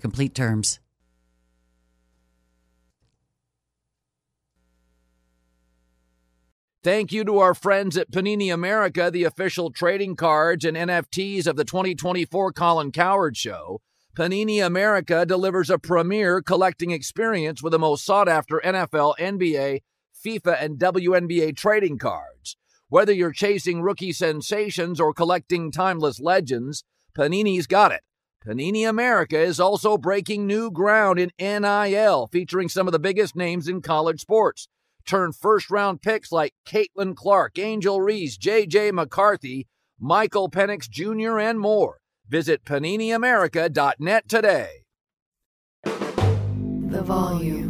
complete terms. Thank you to our friends at Panini America, the official trading cards and NFTs of the 2024 Colin Cowherd Show. Panini America delivers a premier collecting experience with the most sought after NFL, NBA, FIFA, and WNBA trading cards. Whether you're chasing rookie sensations or collecting timeless legends, Panini's got it. Panini America is also breaking new ground in NIL, featuring some of the biggest names in college sports. Turn first round picks like Caitlin Clark, Angel Reese, J.J. McCarthy, Michael Penix Jr., and more. Visit PaniniAmerica.net today. The volume.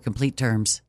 complete terms.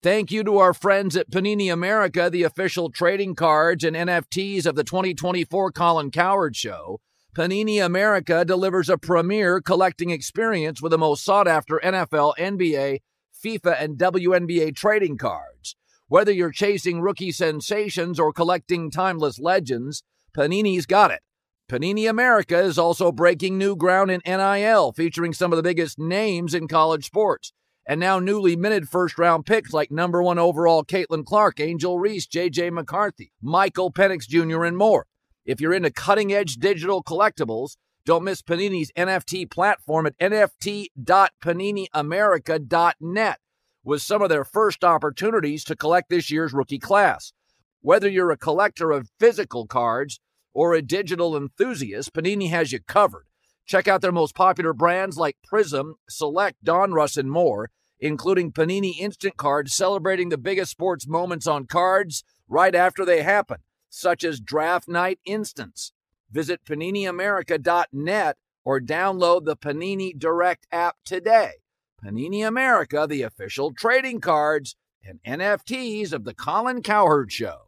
Thank you to our friends at Panini America, the official trading cards and NFTs of the 2024 Colin Cowherd Show. Panini America delivers a premier collecting experience with the most sought after NFL, NBA, FIFA, and WNBA trading cards. Whether you're chasing rookie sensations or collecting timeless legends, Panini's got it. Panini America is also breaking new ground in NIL, featuring some of the biggest names in college sports. And now newly minted first round picks like number one overall Caitlin Clark, Angel Reese, JJ McCarthy, Michael Penix Jr., and more. If you're into cutting edge digital collectibles, don't miss Panini's NFT platform at nft.paniniamerica.net with some of their first opportunities to collect this year's rookie class. Whether you're a collector of physical cards, or a digital enthusiast, Panini has you covered. Check out their most popular brands like Prism, Select, Donruss, and more, including Panini Instant Cards celebrating the biggest sports moments on cards right after they happen, such as Draft Night Instants. Visit PaniniAmerica.net or download the Panini Direct app today. Panini America, the official trading cards and NFTs of the Colin Cowherd Show.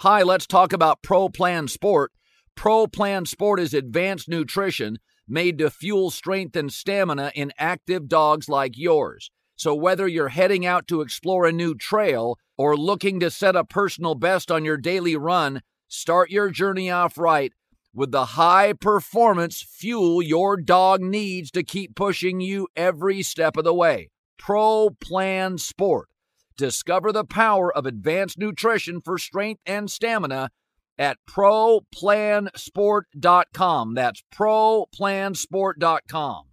Hi, let's talk about Pro Plan Sport. Pro Plan Sport is advanced nutrition made to fuel strength and stamina in active dogs like yours. So whether you're heading out to explore a new trail or looking to set a personal best on your daily run, start your journey off right with the high performance fuel your dog needs to keep pushing you every step of the way. Pro Plan Sport. Discover the power of advanced nutrition for strength and stamina at ProPlansport.com. That's ProPlansport.com.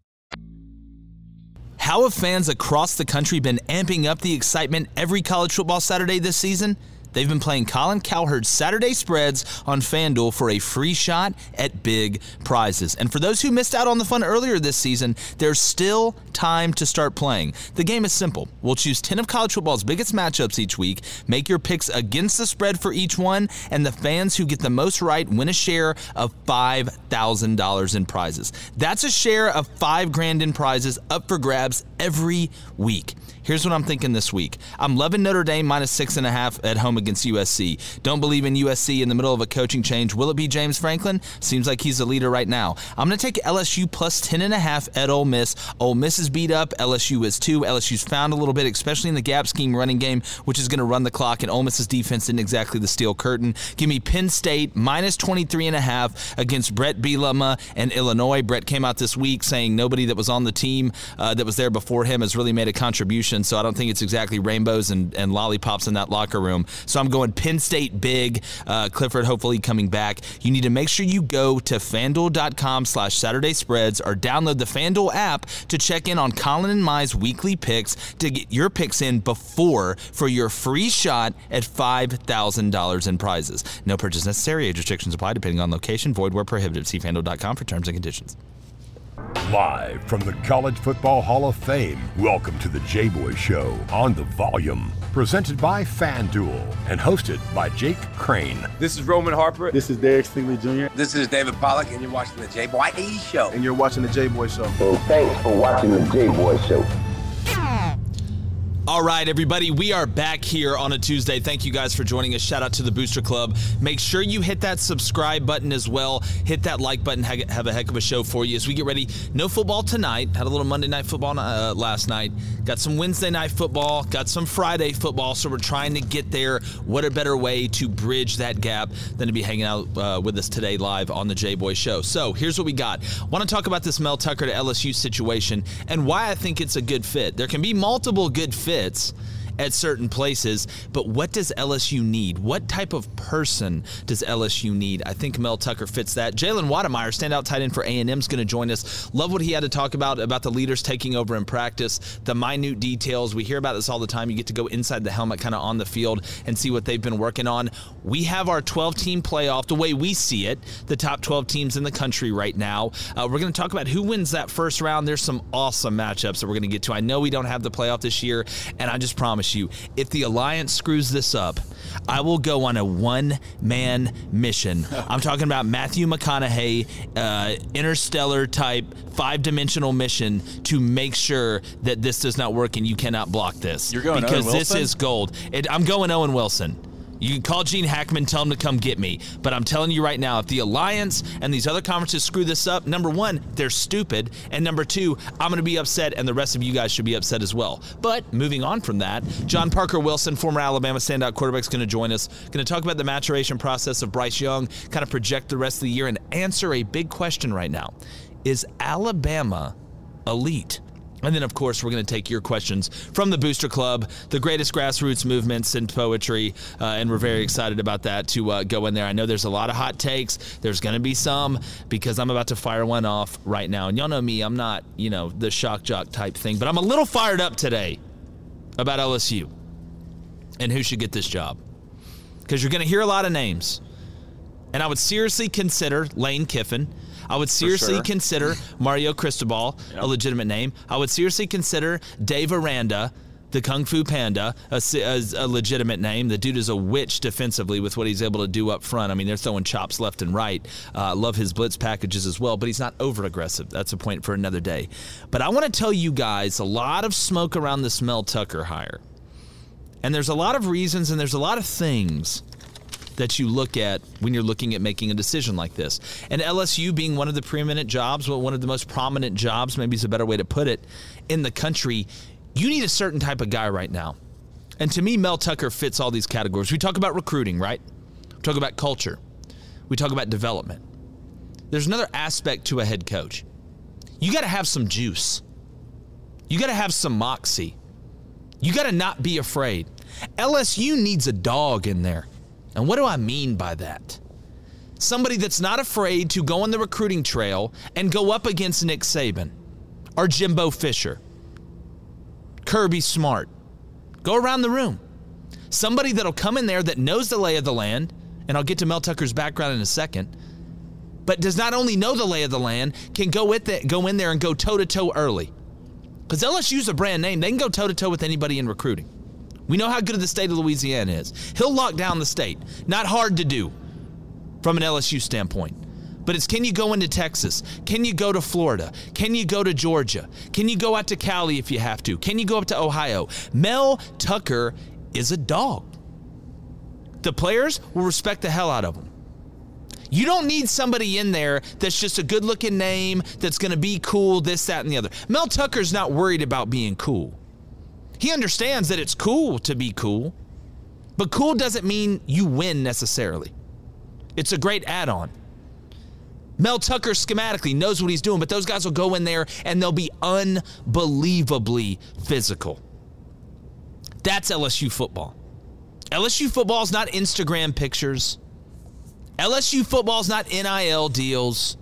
How have fans across the country been amping up the excitement every college football Saturday this season? They've been playing Colin Cowherd's Saturday spreads on FanDuel for a free shot at big prizes. And for those who missed out on the fun earlier this season, there's still time to start playing. The game is simple. We'll choose 10 of college football's biggest matchups each week, make your picks against the spread for each one, and the fans who get the most right win a share of $5,000 in prizes. That's a share of 5 grand in prizes up for grabs every week. Here's what I'm thinking this week. I'm loving Notre Dame minus six and a half at home against USC. Don't believe in USC in the middle of a coaching change. Will it be James Franklin? Seems like he's the leader right now. I'm going to take LSU plus 10 and at Ole Miss. Ole Miss is beat up. LSU is too. LSU's found a little bit, especially in the gap scheme running game, which is going to run the clock. And Ole Miss's defense isn't exactly the steel curtain. Give me Penn State minus 23 and a half against Bret Bielema and Illinois. Brett came out this week saying nobody that was on the team uh, that was there before him has really made a contribution so I don't think it's exactly rainbows and, and lollipops in that locker room. So I'm going Penn State big. Uh, Clifford hopefully coming back. You need to make sure you go to fanduel.com slash Saturday spreads or download the FanDuel app to check in on Colin and Mai's weekly picks to get your picks in before for your free shot at $5,000 in prizes. No purchase necessary. Age restrictions apply depending on location. Void where prohibited. See fanduel.com for terms and conditions. Live from the College Football Hall of Fame, welcome to the J Boy Show on the volume. Presented by FanDuel and hosted by Jake Crane. This is Roman Harper. This is Derek Stingley Jr. This is David Pollack, and you're watching the J Boy Show. And you're watching the J Boy Show. And thanks for watching the J Boy Show. All right, everybody, we are back here on a Tuesday. Thank you guys for joining us. Shout out to the Booster Club. Make sure you hit that subscribe button as well. Hit that like button. Have a heck of a show for you as we get ready. No football tonight. Had a little Monday night football uh, last night. Got some Wednesday night football. Got some Friday football. So we're trying to get there. What a better way to bridge that gap than to be hanging out uh, with us today live on the J Boy Show. So here's what we got. Want to talk about this Mel Tucker to LSU situation and why I think it's a good fit. There can be multiple good fits fits at certain places. But what does LSU need? What type of person does LSU need? I think Mel Tucker fits that. Jalen Wydermyer, standout tight end for A&M, is going to join us. Love what he had to talk about about the leaders taking over in practice, the minute details. We hear about this all the time. You get to go inside the helmet, kind of on the field, and see what they've been working on. We have our 12-team playoff the way we see it. The top 12 teams in the country right now. Uh, we're going to talk about who wins that first round. There's some awesome matchups that we're going to get to. I know we don't have the playoff this year, and I just promise promise you, if the Alliance screws this up, I will go on a one man mission. I'm talking about Matthew McConaughey, uh, interstellar type, five dimensional mission to make sure that this does not work and you cannot block this. You're going because this is gold. It, I'm going Owen Wilson. You can call Gene Hackman, tell him to come get me. But I'm telling you right now, if the Alliance and these other conferences screw this up, number one, they're stupid. And number two, I'm going to be upset, and the rest of you guys should be upset as well. But moving on from that, John Parker Wilson, former Alabama standout quarterback, is going to join us. Going to talk about the maturation process of Bryce Young, kind of project the rest of the year, and answer a big question right now Is Alabama elite? And then, of course, we're going to take your questions from the Booster Club, the greatest grassroots movements in poetry, uh, and we're very excited about that to uh, go in there. I know there's a lot of hot takes. There's going to be some because I'm about to fire one off right now. And y'all know me, I'm not, you know, the shock jock type thing, but I'm a little fired up today about LSU and who should get this job. Because you're going to hear a lot of names. And I would seriously consider Lane Kiffin. I would seriously sure. consider Mario Cristobal, yep. a legitimate name. I would seriously consider Dave Aranda, the Kung Fu Panda, a, a, a, legitimate name. The dude is a witch defensively with what he's able to do up front. I mean, they're throwing chops left and right. Uh, love his blitz packages as well, but he's not over aggressive. That's a point for another day. But I want to tell you guys a lot of smoke around this Mel Tucker hire. And there's a lot of reasons and there's a lot of things that you look at when you're looking at making a decision like this. And LSU being one of the preeminent jobs, well, one of the most prominent jobs, maybe is a better way to put it, in the country, you need a certain type of guy right now. And to me, Mel Tucker fits all these categories. We talk about recruiting, right? We talk about culture. We talk about development. there's another aspect to a head coach. You got to have some juice. You got to have some moxie. You got to not be afraid. LSU needs a dog in there. And what do I mean by that? Somebody that's not afraid to go on the recruiting trail and go up against Nick Saban or Jimbo Fisher, Kirby Smart. Go around the room. Somebody that'll come in there that knows the lay of the land, and I'll get to Mel Tucker's background in a second, but does not only know the lay of the land, can go with it, go in there and go toe to toe early. Because LSU's a brand name, they can go toe to toe with anybody in recruiting. We know how good the state of Louisiana is. He'll lock down the state. Not hard to do from an LSU standpoint. But it's can you go into Texas? Can you go to Florida? Can you go to Georgia? Can you go out to Cali if you have to? Can you go up to Ohio? Mel Tucker is a dog. The players will respect the hell out of him. You don't need somebody in there that's just a good looking name that's going to be cool, this, that, and the other. Mel Tucker's not worried about being cool. He understands that it's cool to be cool, but cool doesn't mean you win necessarily. It's a great add on. Mel Tucker schematically knows what he's doing, but those guys will go in there and they'll be unbelievably physical. That's LSU football. LSU football is not Instagram pictures. LSU football is not NIL deals.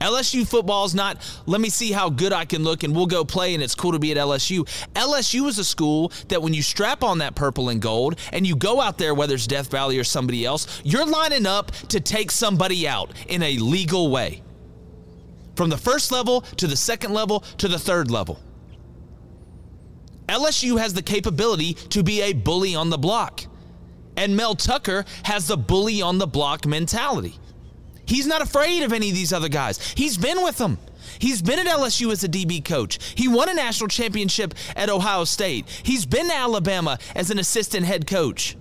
LSU football is not, let me see how good I can look and we'll go play and it's cool to be at LSU. LSU is a school that when you strap on that purple and gold and you go out there, whether it's Death Valley or somebody else, you're lining up to take somebody out in a legal way. From the first level to the second level to the third level. LSU has the capability to be a bully on the block. And Mel Tucker has the bully on the block mentality. He's not afraid of any of these other guys. He's been with them. He's been at LSU as a DB coach. He won a national championship at Ohio State. He's been to Alabama as an assistant head coach.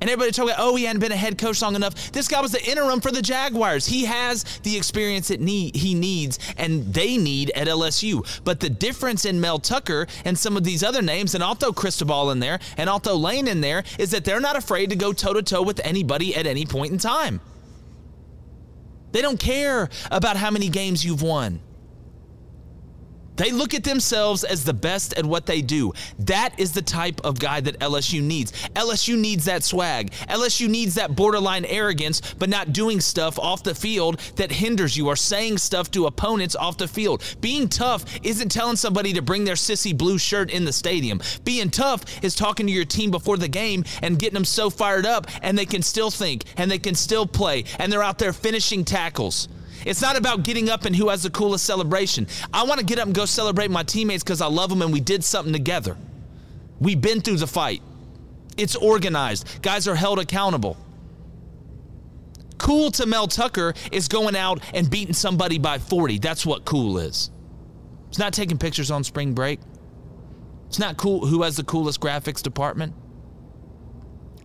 And everybody talking about, oh, he hadn't been a head coach long enough. This guy was the interim for the Jaguars. He has the experience that need, he needs and they need at LSU. But the difference in Mel Tucker and some of these other names, and I'll Cristobal in there and I'll Lane in there, is that they're not afraid to go toe to toe with anybody at any point in time. They don't care about how many games you've won. They look at themselves as the best at what they do. That is the type of guy that LSU needs. LSU needs that swag. LSU needs that borderline arrogance, but not doing stuff off the field that hinders you or saying stuff to opponents off the field. Being tough isn't telling somebody to bring their sissy blue shirt in the stadium. Being tough is talking to your team before the game and getting them so fired up and they can still think and they can still play and they're out there finishing tackles. It's not about getting up and who has the coolest celebration. I want to get up and go celebrate my teammates because I love them and we did something together. We've been through the fight. It's organized. Guys are held accountable. Cool to Mel Tucker is going out and beating somebody by 40. That's what cool is. It's not taking pictures on spring break. It's not cool who has the coolest graphics department.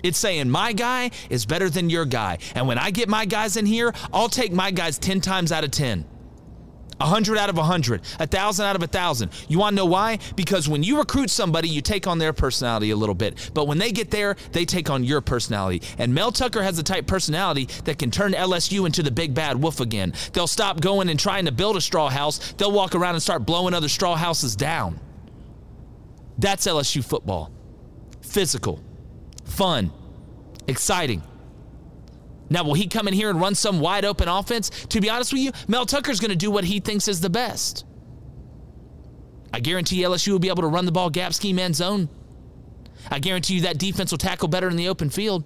It's saying my guy is better than your guy. And when I get my guys in here, I'll take my guys 10 times out of 10. 100 out of 100, 1,000 out of 1,000. You want to know why? Because when you recruit somebody, you take on their personality a little bit. But when they get there, they take on your personality. And Mel Tucker has a type personality that can turn LSU into the big bad wolf again. They'll stop going and trying to build a straw house, they'll walk around and start blowing other straw houses down. That's LSU football. Physical fun, exciting. Now, will he come in here and run some wide open offense? To be honest with you, Mel Tucker's going to do what he thinks is the best. I guarantee LSU will be able to run the ball gap scheme end zone. I guarantee you that defense will tackle better in the open field.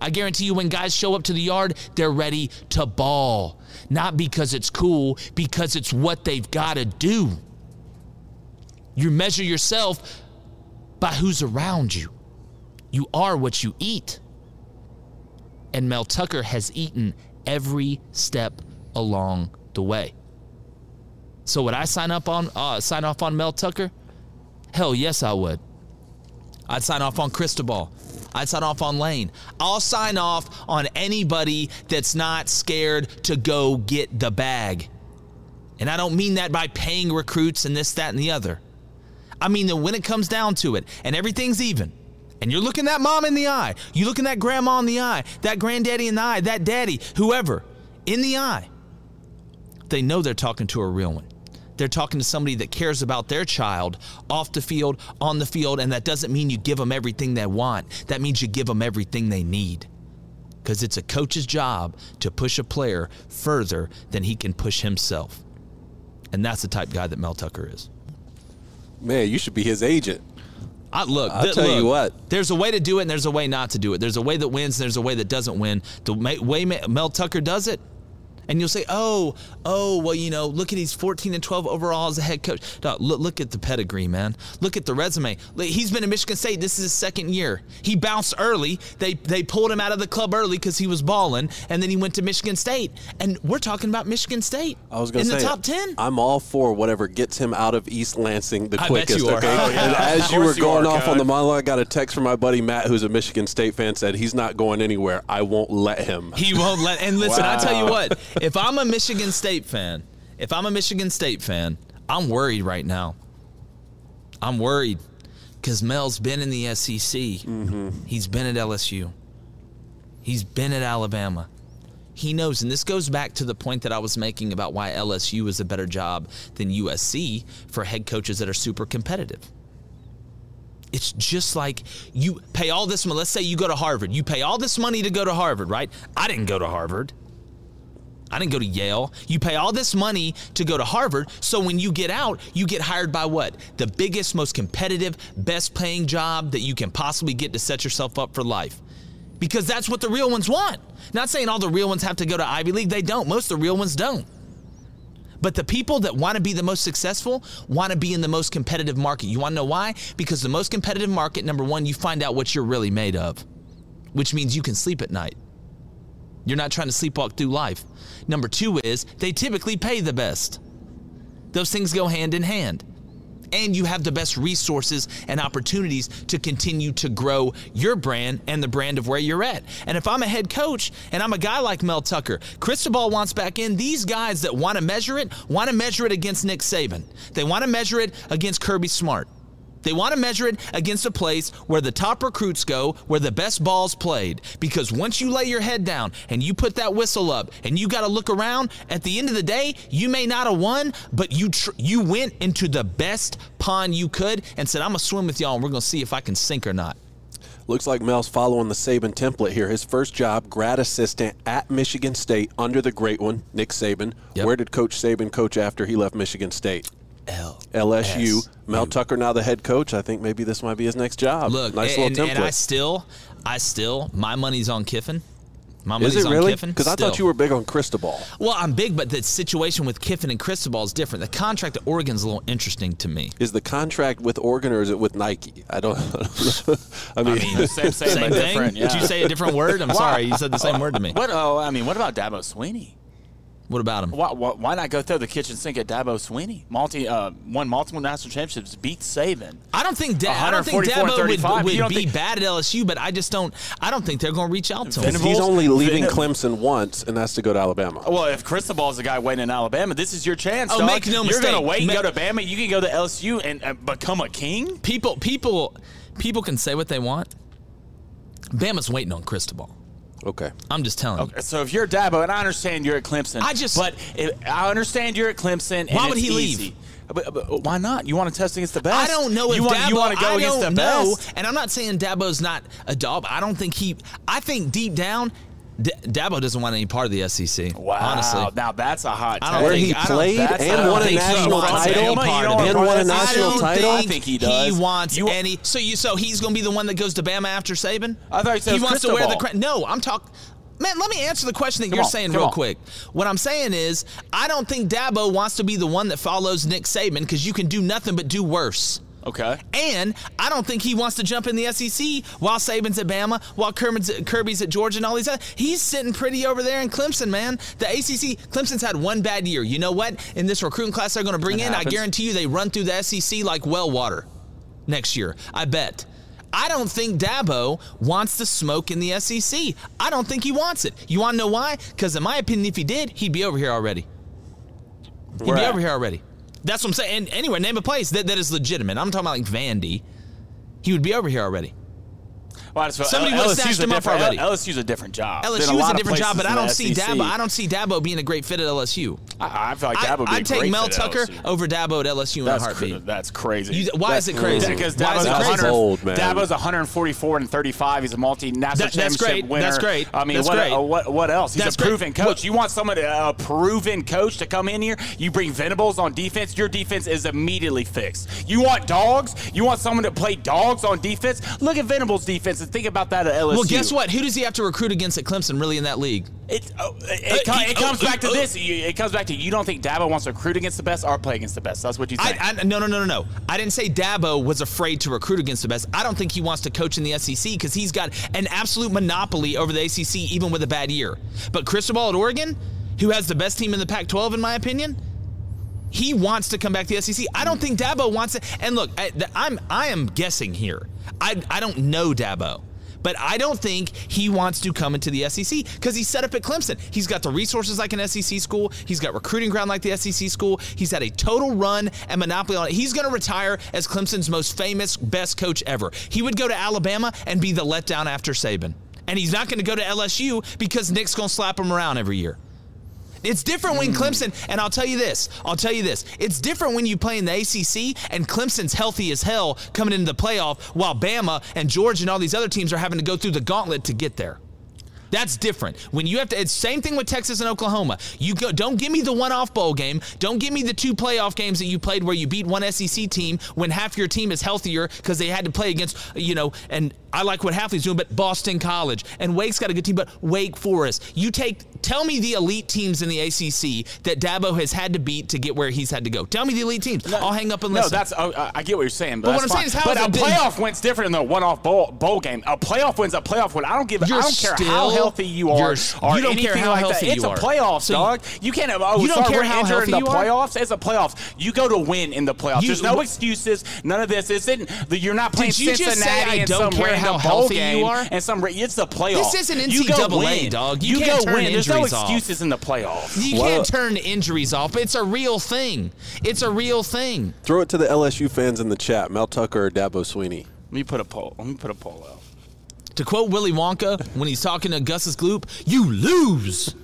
I guarantee you when guys show up to the yard, they're ready to ball. Not because it's cool, because it's what they've got to do. You measure yourself by who's around you. You are what you eat. And Mel Tucker has eaten every step along the way. So would I sign up on uh, sign off on Mel Tucker? Hell yes, I would. I'd sign off on Cristobal. I'd sign off on Lane. I'll sign off on anybody that's not scared to go get the bag. And I don't mean that by paying recruits and this, that, and the other. I mean that when it comes down to it and everything's even, and you're looking that mom in the eye, you looking that grandma in the eye, that granddaddy in the eye, that daddy, whoever, in the eye, they know they're talking to a real one. They're talking to somebody that cares about their child off the field, on the field, and that doesn't mean you give them everything they want. That means you give them everything they need. Because it's a coach's job to push a player further than he can push himself. And that's the type of guy that Mel Tucker is. Man, you should be his agent. I, look, I'll th- tell look, you what. There's a way to do it, and there's a way not to do it. There's a way that wins, and there's a way that doesn't win. The way Mel Tucker does it, and you'll say, "Oh, oh, well, you know, look at he's 14 and 12 overall as a head coach." Dog, look, look at the pedigree, man. Look at the resume. He's been at Michigan State. This is his second year. He bounced early. They they pulled him out of the club early because he was balling, and then he went to Michigan State. And we're talking about Michigan State. I was going in to say the top 10. I'm all for whatever gets him out of East Lansing the I bet quickest. Okay. Oh, as you were course you going are, off on the monologue, I got a text from my buddy Matt, who's a Michigan State fan, said he's not going anywhere. I won't let him. He won't let. And listen, I tell you what, if I'm a Michigan State fan, if I'm a Michigan State fan, I'm worried right now. I'm worried because Mel's been in the SEC. Mm-hmm. He's been at LSU. He's been at Alabama. He knows, and this goes back to the point that I was making about why LSU is a better job than USC for head coaches that are super competitive. It's just like you pay all this money. Let's say you go to Harvard. You pay all this money to go to Harvard, right? I didn't go to Harvard. I didn't go to Yale. You pay all this money to go to Harvard, so when you get out, you get hired by what? The biggest, most competitive, best paying job that you can possibly get to set yourself up for life. Because that's what the real ones want. Not saying all the real ones have to go to Ivy League, they don't. Most of the real ones don't. But the people that want to be the most successful want to be in the most competitive market. You want to know why? Because the most competitive market, number one, you find out what you're really made of, which means you can sleep at night. You're not trying to sleepwalk through life. Number two is they typically pay the best. Those things go hand in hand. And you have the best resources and opportunities to continue to grow your brand and the brand of where you're at. And if I'm a head coach and I'm a guy like Mel Tucker, Cristobal wants back in these guys that want to measure it, want to measure it against Nick Saban. They want to measure it against Kirby Smart. They want to measure it against a place where the top recruits go, where the best ball's played. Because once you lay your head down and you put that whistle up and you got to look around, at the end of the day, you may not have won, but you tr- you went into the best pond you could and said, "I'm gonna swim with y'all, and we're gonna see if I can sink or not." Looks like Mel's following the Saban template here. His first job, grad assistant at Michigan State under the great one, Nick Saban. Where did Coach Saban coach after he left Michigan State? L. LSU. Mel Tucker now the head coach. I think maybe this might be his next job. Look, nice and, little template. and I still, I still, my money's on Kiffin. My Is money's it on really? Kiffin. Because I thought you were big on Cristobal. Well, I'm big, but the situation with Kiffin and Cristobal is different. The contract at Oregon's a little interesting to me. Is the contract with Oregon or is it with Nike? I don't. I mean, same, same, but thing. Yeah. Did you say a different word? I'm sorry, you said the same word to me. What? Oh, I mean, what about Dabo Swinney? What about him? Why, why, why not go throw the kitchen sink at Dabo Swinney? Multi, uh, won multiple national championships, beat Saban. I don't think da- I don't think Dabo would, would be think- bad at LSU, but I just don't. I don't think they're going to reach out to him. He's only leaving Venom- Clemson once, and that's to go to Alabama. Well, if Cristobal's the guy waiting in Alabama, this is your chance. Oh, dog. make no You're gonna wait and Ma- go to Bama. You can go to LSU and uh, become a king. People, people, people can say what they want. Bama's waiting on Cristobal. Okay. I'm just telling you. Okay, so if you're Dabo, and I understand you're at Clemson, I just- but if, I understand you're at Clemson. And Why would he leave? easy. But, but why not? You want to test against the best. I don't know if you want, Dabo. you want to go I against don't the know, best. and I'm not saying Dabo's not a dog. I don't think he. I think deep down, D- Dabo doesn't want any part of the SEC. Wow, honestly, now that's a hot. I take. Where think- he played and won a national wants title any part of it. and won a I national don't title. I think he does. He wants You- any. So you. So he's going to be the one that goes to Bama after Saban. I thought you said he it was wants to wear the. Cristobal. Cra- no, I'm talking. Man, let me answer the question that Come you're on, saying real on. quick. What I'm saying is, I don't think Dabo wants to be the one that follows Nick Saban because you can do nothing but do worse. Okay. And I don't think he wants to jump in the SEC while Saban's at Bama, while Kirby's at, Kirby's at Georgia, and all these other. He's sitting pretty over there in Clemson, man. The ACC, Clemson's had one bad year. You know what? In this recruiting class they're going to bring in, I guarantee you they run through the SEC like well water next year. I bet. I don't think Dabo wants to smoke in the SEC. I don't think he wants it. You want to know why? Because in my opinion, if he did, he'd be over here already. He'd be at? over here already. That's what I'm saying. And anyway, name a place that, that is legitimate. I'm talking about like Vandy. He would be over here already. Well, that's- Somebody LSU's was snatched him up different- already. LSU's a different job. than LSU is lot a different job, but I don't see SEC. Dabo. I don't see Dabo being a great fit at LSU. I, I feel like Dabo would be I'd a take great Mel fit Tucker over Dabo at LSU in That's a heartbeat. cra- that's crazy. You- why is it crazy? Because Dabo's crazy? Old, man. Dabo's 144 and 35. He's a multi-national That- that's championship great. winner. That's great. I mean, That's what, great. uh, what what else? He's That's a great. proven coach. Look- you want someone, a proven coach, to come in here. You bring Venables on defense. Your defense is immediately fixed. You want dogs. You want someone to play dogs on defense. Look at Venables' defense and think about that at LSU. Well, guess what? Who does he have to recruit against at Clemson? Really in that league? It, oh, it, Uh, it comes oh, back to oh, this. It comes back to you don't think Dabo wants to recruit against the best or play against the best. That's what you think. I, I, no, no, no, no, no. I didn't say Dabo was afraid to recruit against the best. I don't think he wants to coach in the SEC because he's got an absolute monopoly over the ACC, even with a bad year. But Cristobal at Oregon, who has the best team in the Pac-12, in my opinion, he wants to come back to the SEC. I don't think Dabo wants it. And look, I, I'm I am guessing here. I I don't know Dabo. But I don't think he wants to come into the SEC because he's set up at Clemson. He's got the resources like an SEC school. He's got recruiting ground like the SEC school. He's had a total run and monopoly on it. He's going to retire as Clemson's most famous, best coach ever. He would go to Alabama and be the letdown after Saban. And he's not going to go to LSU because Nick's going to slap him around every year. It's different when mm. Clemson, and I'll tell you this, I'll tell you this. It's different when you play in the ACC and Clemson's healthy as hell coming into the playoff while Bama and Georgia and all these other teams are having to go through the gauntlet to get there. That's different. When you have to, it's same thing with Texas and Oklahoma. You go, don't give me the one-off bowl game. Don't give me the two playoff games that you played where you beat one SEC team when half your team is healthier because they had to play against, you know. And I like what Hafley's doing, but Boston College and Wake's got a good team, but Wake Forest. You take, tell me the elite teams in the ACC that Dabo has had to beat to get where he's had to go. Tell me the elite teams. I'll hang up and listen. No, that's oh, I I get what you're saying, but, But what I'm fine. saying is how but a playoff win's different than a one-off bowl, bowl game. A playoff win's a playoff win. I don't give. I You're don't care how healthy you are. or you don't care how like healthy that. It's you a are. playoffs, So dog. You can't. have Oh, You don't sorry, care how healthy the you are? It's a playoffs. You go to win in the playoffs. You- There's no excuses. None of this. It's in, you're not playing Did you just say Cincinnati I and don't care how bowl healthy you are? and some. It's the playoffs. This isn't You go NCAA, win, dog. You You, can't go turn win. There's no injuries off. excuses in the playoffs. you Well- can't turn injuries off. It's a real thing. It's a real thing. Throw it to the LSU fans in the chat. Mel Tucker or Dabo Swinney? Let me put a poll. Let me put a poll out. To quote Willy Wonka when he's talking to Gus's Gloop, you lose.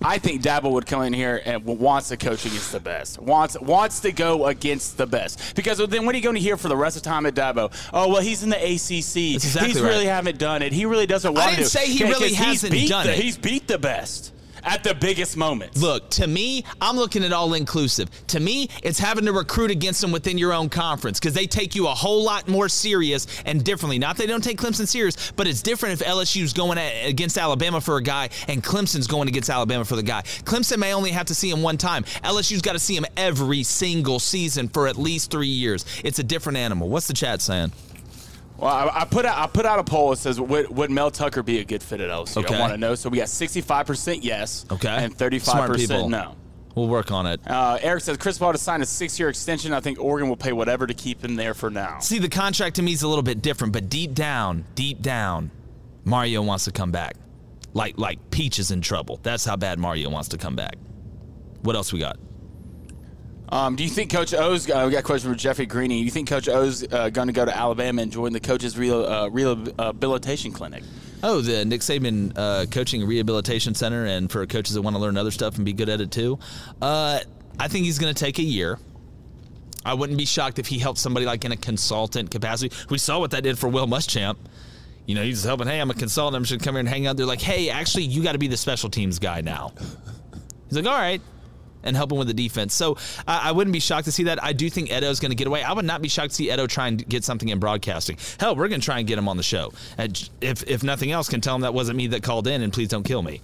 I think Dabo would come in here and wants to coach against the best. Wants wants to go against the best. Because then what are you going to hear for the rest of the time at Dabo? Oh well, he's in the ACC. Exactly he's right. really haven't done it. He really doesn't want to. I didn't to. say he really he's hasn't beat done the- it. He's beat the best at the biggest moments. Look, to me, I'm looking at all inclusive. To me, it's having to recruit against them within your own conference because they take you a whole lot more serious and differently. Not they don't take Clemson serious, but it's different if LSU's going at, against Alabama for a guy and Clemson's going against Alabama for the guy. Clemson may only have to see him one time. LSU's got to see him every single season for at least three years. It's a different animal. What's the chat saying? Well, I, I put out I put out a poll that says would, would Mel Tucker be a good fit at LSU? Okay. I want to know. So we got 65 percent yes. Okay. And thirty five percent no. We'll work on it. Uh, Eric says Cristobal to sign a six-year extension. I think Oregon will pay whatever to keep him there for now. See, the contract to me is a little bit different, but deep down, deep down, Mario wants to come back. Like like Peach is in trouble. That's how bad Mario wants to come back. What else we got? Um, do you think Coach O's? Uh, we got a question from Jeffrey Greeny. You think Coach O's uh, going to go to Alabama and join the coaches' uh, rehabilitation clinic? Oh, the Nick Saban uh, Coaching Rehabilitation Center, and for coaches that want to learn other stuff and be good at it too. Uh, I think he's going to take a year. I wouldn't be shocked if he helped somebody like in a consultant capacity. We saw what that did for Will Muschamp. You know, he's helping. Hey, I'm a consultant. I'm just gonna come here and hang out. They're like, hey, actually, you got to be the special teams guy now. He's like, all right, and help him with the defense. So I, I wouldn't be shocked to see that. I do think Edo is going to get away. I would not be shocked to see Edo try and get something in broadcasting. Hell, we're going to try and get him on the show. And if if nothing else, can tell him that wasn't me that called in, and please don't kill me.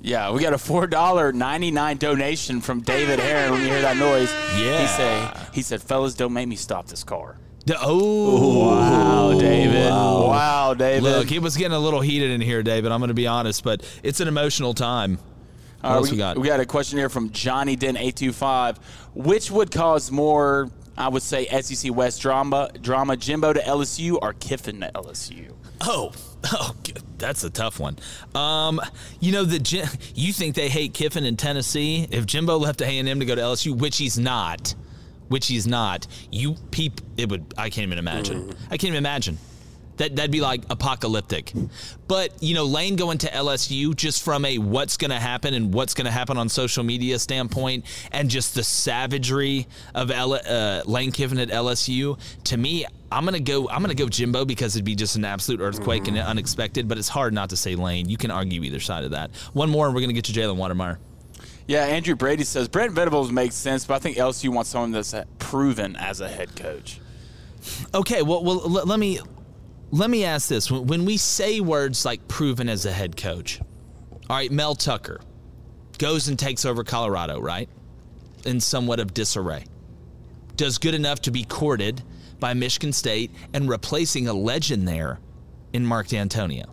Yeah, we got a four dollar ninety nine donation from David Heron. When you hear that noise, Yeah. he say he said, "Fellas, don't make me stop this car." Oh, Wow, David! Wow, David! Look, it was getting a little heated in here, David. I'm going to be honest, but it's an emotional time. What right, else we, got? We got a question here from Johnny Den eight two five. Which would cause more? I would say SEC West drama, drama Jimbo to LSU or Kiffin to LSU. Oh, oh, that's a tough one. Um, you know the you think they hate Kiffin in Tennessee? If Jimbo left A and M to go to LSU, which he's not, which he's not, you peep, it would. I can't even imagine. I can't even imagine. That that'd be like apocalyptic. But you know, Lane going to LSU just from a what's going to happen and what's going to happen on social media standpoint, and just the savagery of L- uh, Lane Kiffin at LSU. To me, I'm gonna go. I'm gonna go Jimbo because it'd be just an absolute earthquake mm-hmm. and unexpected. But it's hard not to say Lane. You can argue either side of that. One more, and we're gonna get to Jalen Wydermyer. Yeah, Andrew Brady says Brent Venables makes sense, but I think LSU wants someone that's proven as a head coach. Okay, well, well, let me let me ask this: when we say words like "proven as a head coach," all right, Mel Tucker goes and takes over Colorado, right, in somewhat of disarray, does good enough to be courted by Michigan State and replacing a legend there in Mark Dantonio.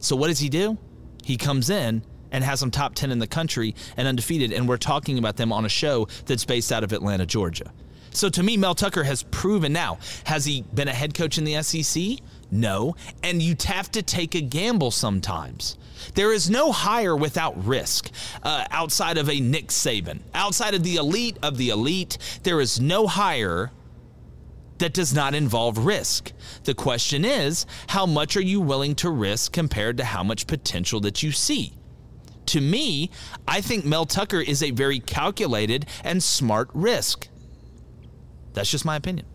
So what does he do? He comes in and has them top 10 in the country and undefeated, and we're talking about them on a show that's based out of Atlanta, Georgia. So to me, Mel Tucker has proven now. Has he been a head coach in the SEC? No. And you have to take a gamble sometimes. There is no hire without risk uh, outside of a Nick Saban. Outside of the elite of the elite, there is no hire that does not involve risk. The question is, how much are you willing to risk compared to how much potential that you see? To me, I think Mel Tucker is a very calculated and smart risk. That's just my opinion.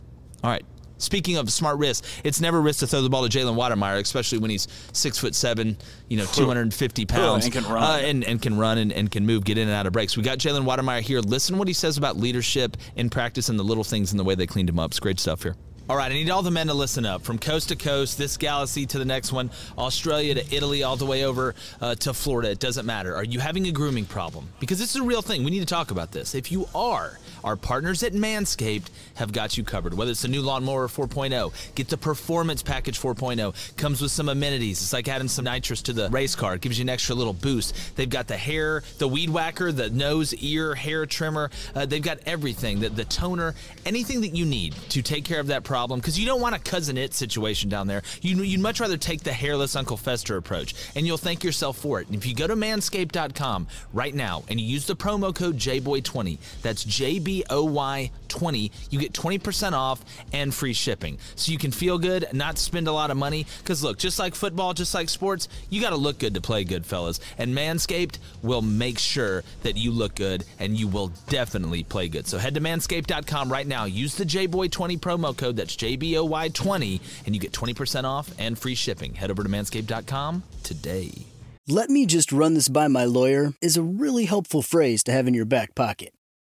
All right. Speaking of smart risk, it's never risk to throw the ball to Jalen Wydermyer, especially when he's six foot seven, you know, 250 pounds, and can run, uh, and, and, can run and, and, can move, get in and out of breaks. We got Jalen Wydermyer here. Listen what he says about leadership in practice and the little things and the way they cleaned him up. It's great stuff here. All right, I need all the men to listen up. From coast to coast, this galaxy to the next one, Australia to Italy, all the way over uh, to Florida. It doesn't matter. Are you having a grooming problem? Because this is a real thing. We need to talk about this. If you are, our partners at Manscaped have got you covered. Whether it's the new lawnmower 4.0, get the performance package 4.0. Comes with some amenities. It's like adding some nitrous to the race car. It gives you an extra little boost. They've got the hair, the weed whacker, the nose, ear, hair trimmer. Uh, they've got everything. The, the toner, anything that you need to take care of that problem. Because you don't want a Cousin Itt situation down there. You, you'd much rather take the hairless Uncle Fester approach, and you'll thank yourself for it. And if you go to manscaped.com right now and you use the promo code JBoy20, that's JB ABOY20. You get 20% off and free shipping. So you can feel good, not spend a lot of money. Because look, just like football, just like sports, you got to look good to play good, fellas. And Manscaped will make sure that you look good and you will definitely play good. So head to manscaped.com right now. Use the JBOY20 promo code. That's JBOY20. And you get 20% off and free shipping. Head over to manscaped.com today. Let me just run this by my lawyer is a really helpful phrase to have in your back pocket.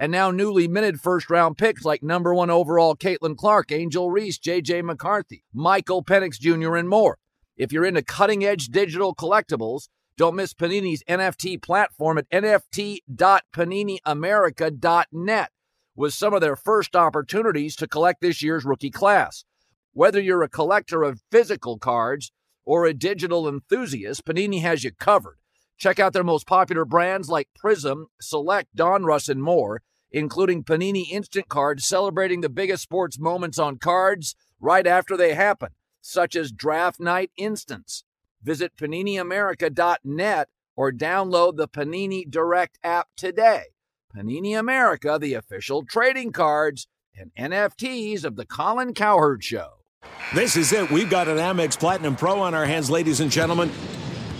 And now newly minted first round picks like number one overall Caitlin Clark, Angel Reese, JJ McCarthy, Michael Penix Jr., and more. If you're into cutting edge digital collectibles, don't miss Panini's NFT platform at nft.paniniamerica.net with some of their first opportunities to collect this year's rookie class. Whether you're a collector of physical cards or a digital enthusiast, Panini has you covered. Check out their most popular brands like Prism, Select, Donruss, and more, including Panini Instant Cards celebrating the biggest sports moments on cards right after they happen such as Draft Night Instants. Visit PaniniAmerica.net or download the Panini Direct app today. Panini America, the official trading cards and NFTs of the Colin Cowherd Show. This is it. We've got an Amex Platinum Pro on our hands, ladies and gentlemen.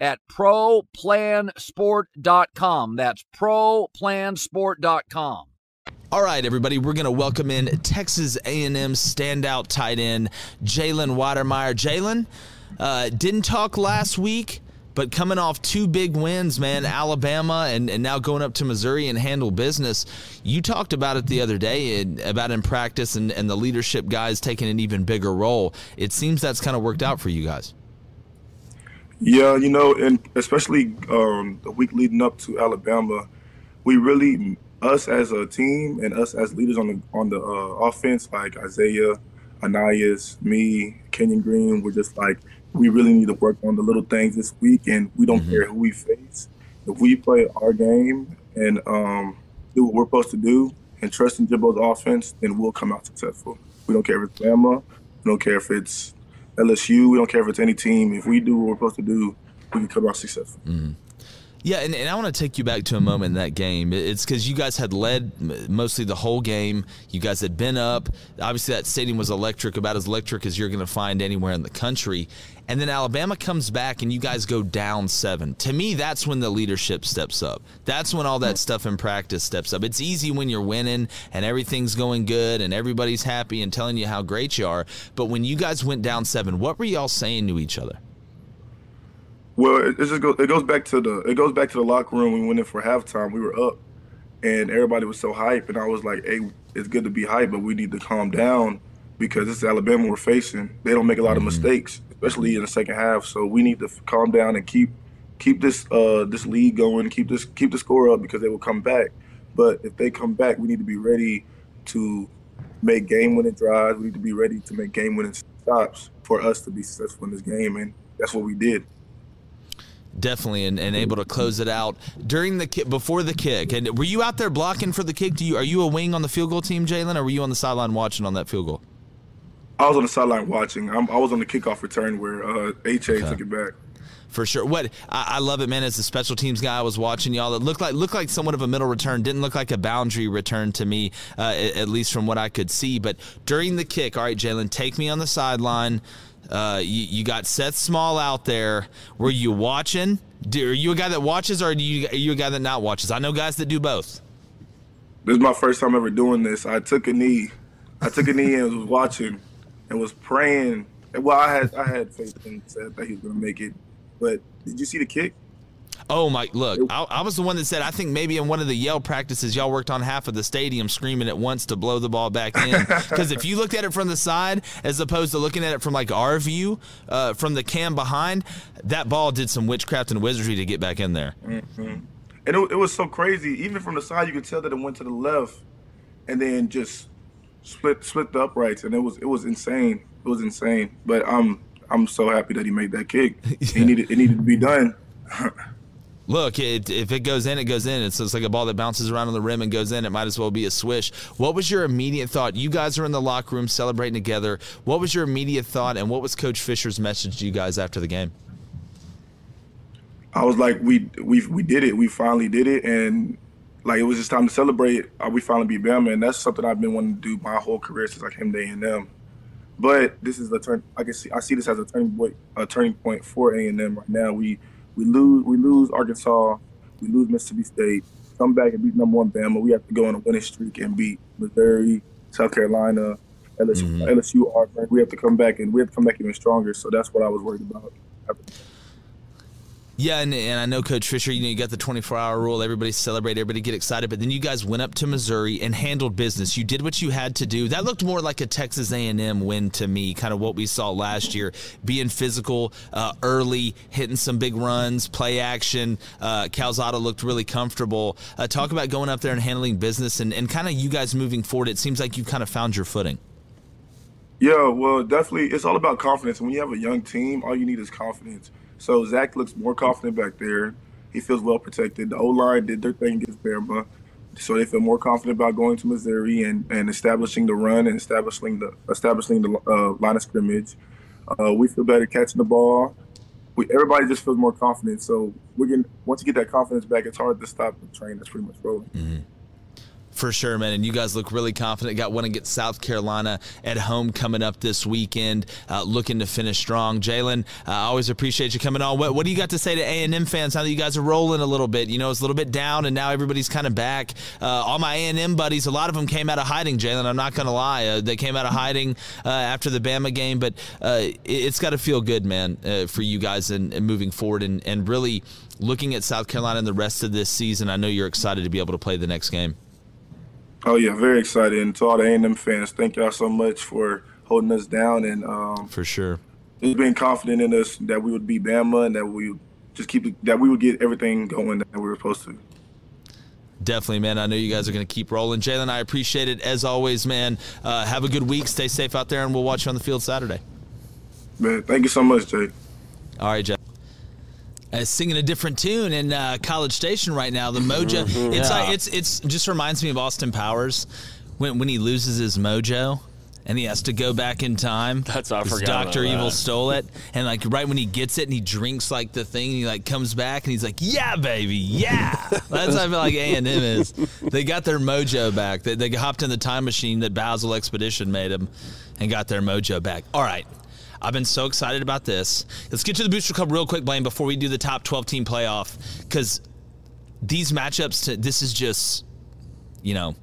at ProPlansport.com. That's ProPlansport.com. All right, everybody, we're going to welcome in Texas A&M standout tight end Jalen Wydermyer. Jalen uh, didn't talk last week, but coming off two big wins, man, Alabama and, and now going up to Missouri and handle business. You talked about it the other day about in practice and, and the leadership guys taking an even bigger role. It seems that's kind of worked out for you guys. Yeah, you know, and especially um, the week leading up to Alabama, we really us as a team and us as leaders on the on the uh, offense, like Isaiah, Ainias, me, Kenyon Green, we're just like we really need to work on the little things this week, and we don't mm-hmm. care who we face. If we play our game and um, do what we're supposed to do and trust in Jimbo's offense, then we'll come out successful. We don't care if it's Bama, we don't care if it's LSU, we don't care if it's any team. If we do what we're supposed to do, we can come out successful. Mm-hmm. Yeah, and, and I want to take you back to a moment in that game. It's because you guys had led mostly the whole game. You guys had been up. Obviously, that stadium was electric, about as electric as you're going to find anywhere in the country. And then Alabama comes back and you guys go down seven. To me, that's when the leadership steps up. That's when all that stuff in practice steps up. It's easy when you're winning and everything's going good and everybody's happy and telling you how great you are. But when you guys went down seven, what were y'all saying to each other? Well, it, just goes. It goes back to the. It goes back to the locker room. We went in for halftime. We were up, and everybody was so hype. And I was like, "Hey, it's good to be hype, but we need to calm down because this is Alabama we're facing. They don't make a lot of mm-hmm. mistakes, especially in the second half. So we need to calm down and keep keep this uh, this lead going. Keep this keep the score up because they will come back. But if they come back, we need to be ready to make game winning drives. We need to be ready to make game winning stops for us to be successful in this game, and that's what we did definitely and, and able to close it out during the kick before the kick and were you out there blocking for the kick do you are you a wing on the field goal team jalen or were you on the sideline watching on that field goal i was on the sideline watching I'm, i was on the kickoff return where uh ha okay. took it back for sure. What I, I, love it, man. As a special teams guy, I was watching y'all. It looked like looked like somewhat of a middle return. Didn't look like a boundary return to me, uh, at, at, least from what I could see. But during the kick, all right, Jalen, take me on the sideline. Uh, you, you, got Seth Small out there. Were you watching? Do, are you a guy that watches, or are you, are you a guy that not watches? I know guys that do both. This is my first time ever doing this. I took a knee. I took a knee and was watching and was praying. Well, I had I had faith in Seth that he was going to make it. But did you see the kick? Oh my! Look, I, I, was the one that said I think maybe in one of the yell practices y'all worked on half of the stadium screaming at once to blow the ball back in. Because if you looked at it from the side as opposed to looking at it from like our view, uh, from the cam behind, that ball did some witchcraft and wizardry to get back in there. Mm-hmm. And it, it was so crazy. Even from the side, you could tell that it went to the left, and then just split split the uprights, and it was it was insane. It was insane. But I'm I'm so happy that he made that kick. yeah. It needed it needed to be done. look, it, if it goes in, it goes in. It's like a ball that bounces around on the rim and goes in. It might as well be a swish. What was your immediate thought? You guys are in the locker room celebrating together. What was your immediate thought, and what was Coach Fisher's message to you guys after the game? I was like, we we we did it. We finally did it, and like it was just time to celebrate. Uh, we finally beat Bama, and that's something I've been wanting to do my whole career since I came to A and M. But this is the turn. I can see I see this as a turning point, a turning point for A and M right now. We we lose we lose Arkansas, we lose Mississippi State, come back and beat number one Bama. We have to go on a winning streak and beat Missouri, South Carolina, LSU, mm-hmm. LSU Auburn. We have to come back and we have to come back even stronger. So that's what I was worried about. Yeah, and, and I know Coach Fisher. You know, you got the 24-hour rule. Everybody celebrate, everybody get excited. But then you guys went up to Missouri and handled business. You did what you had to do. That looked more like a Texas A&M win to me, kind of what we saw last year. Being physical, uh, early, hitting some big runs, play action. Uh, Calzada looked really comfortable. Uh, talk about going up there and handling business, and, and kind of you guys moving forward. It seems like you've kind of found your footing. Yeah, well, definitely, it's all about confidence. When you have a young team, all you need is confidence. So Zach looks more confident back there. He feels well protected. The O line did their thing against Bama, so they feel more confident about going to Missouri and, and establishing the run and establishing the establishing the uh, line of scrimmage. Uh, we feel better catching the ball. We, everybody just feels more confident. So we can once you get that confidence back, it's hard to stop the train that's pretty much rolling. Mm-hmm. For sure, man. And you guys look really confident. Got one against South Carolina at home coming up this weekend. Uh, looking to finish strong. Jalen, uh, I always appreciate you coming on. What, what do you got to say to A&M fans now that you guys are rolling a little bit? You know, it's a little bit down, and now everybody's kind of back. Uh, all my A&M buddies, a lot of them came out of hiding, Jalen. I'm not going to lie. Uh, they came out of hiding uh, after the Bama game, but uh, it, has got to feel good, man, for you guys and, and moving forward and, and really looking at South Carolina and the rest of this season. I know you're excited to be able to play the next game. Oh yeah, very excited. And to all the A&M fans, thank y'all so much for holding us down and um, for sure, just being confident in us that we would beat Bama and that we would just keep that we would get everything going that we were supposed to. Definitely, man. I know you guys are going to keep rolling. Jalen, I appreciate it as always, man. Uh, have a good week. Stay safe out there, and we'll watch you on the field Saturday. Man, thank you so much, Jay. All right, Jeff uh, singing a different tune in uh, College Station right now. The mojo. Mm-hmm. It's yeah. like it's it's just reminds me of Austin Powers when when he loses his mojo and he has to go back in time. That's I forgot. Doctor Evil stole it, and like right when he gets it, and he drinks like the thing, and he like comes back, and he's like, "Yeah, baby, yeah." That's how I feel like A and M is. They got their mojo back. They, they hopped in the time machine that Basil Exposition made them, and got their mojo back. All right. I've been so excited about this. Let's get to the Booster Club real quick, Blaine, before we do the top 12 team playoff. Because these matchups, to, this is just, you know,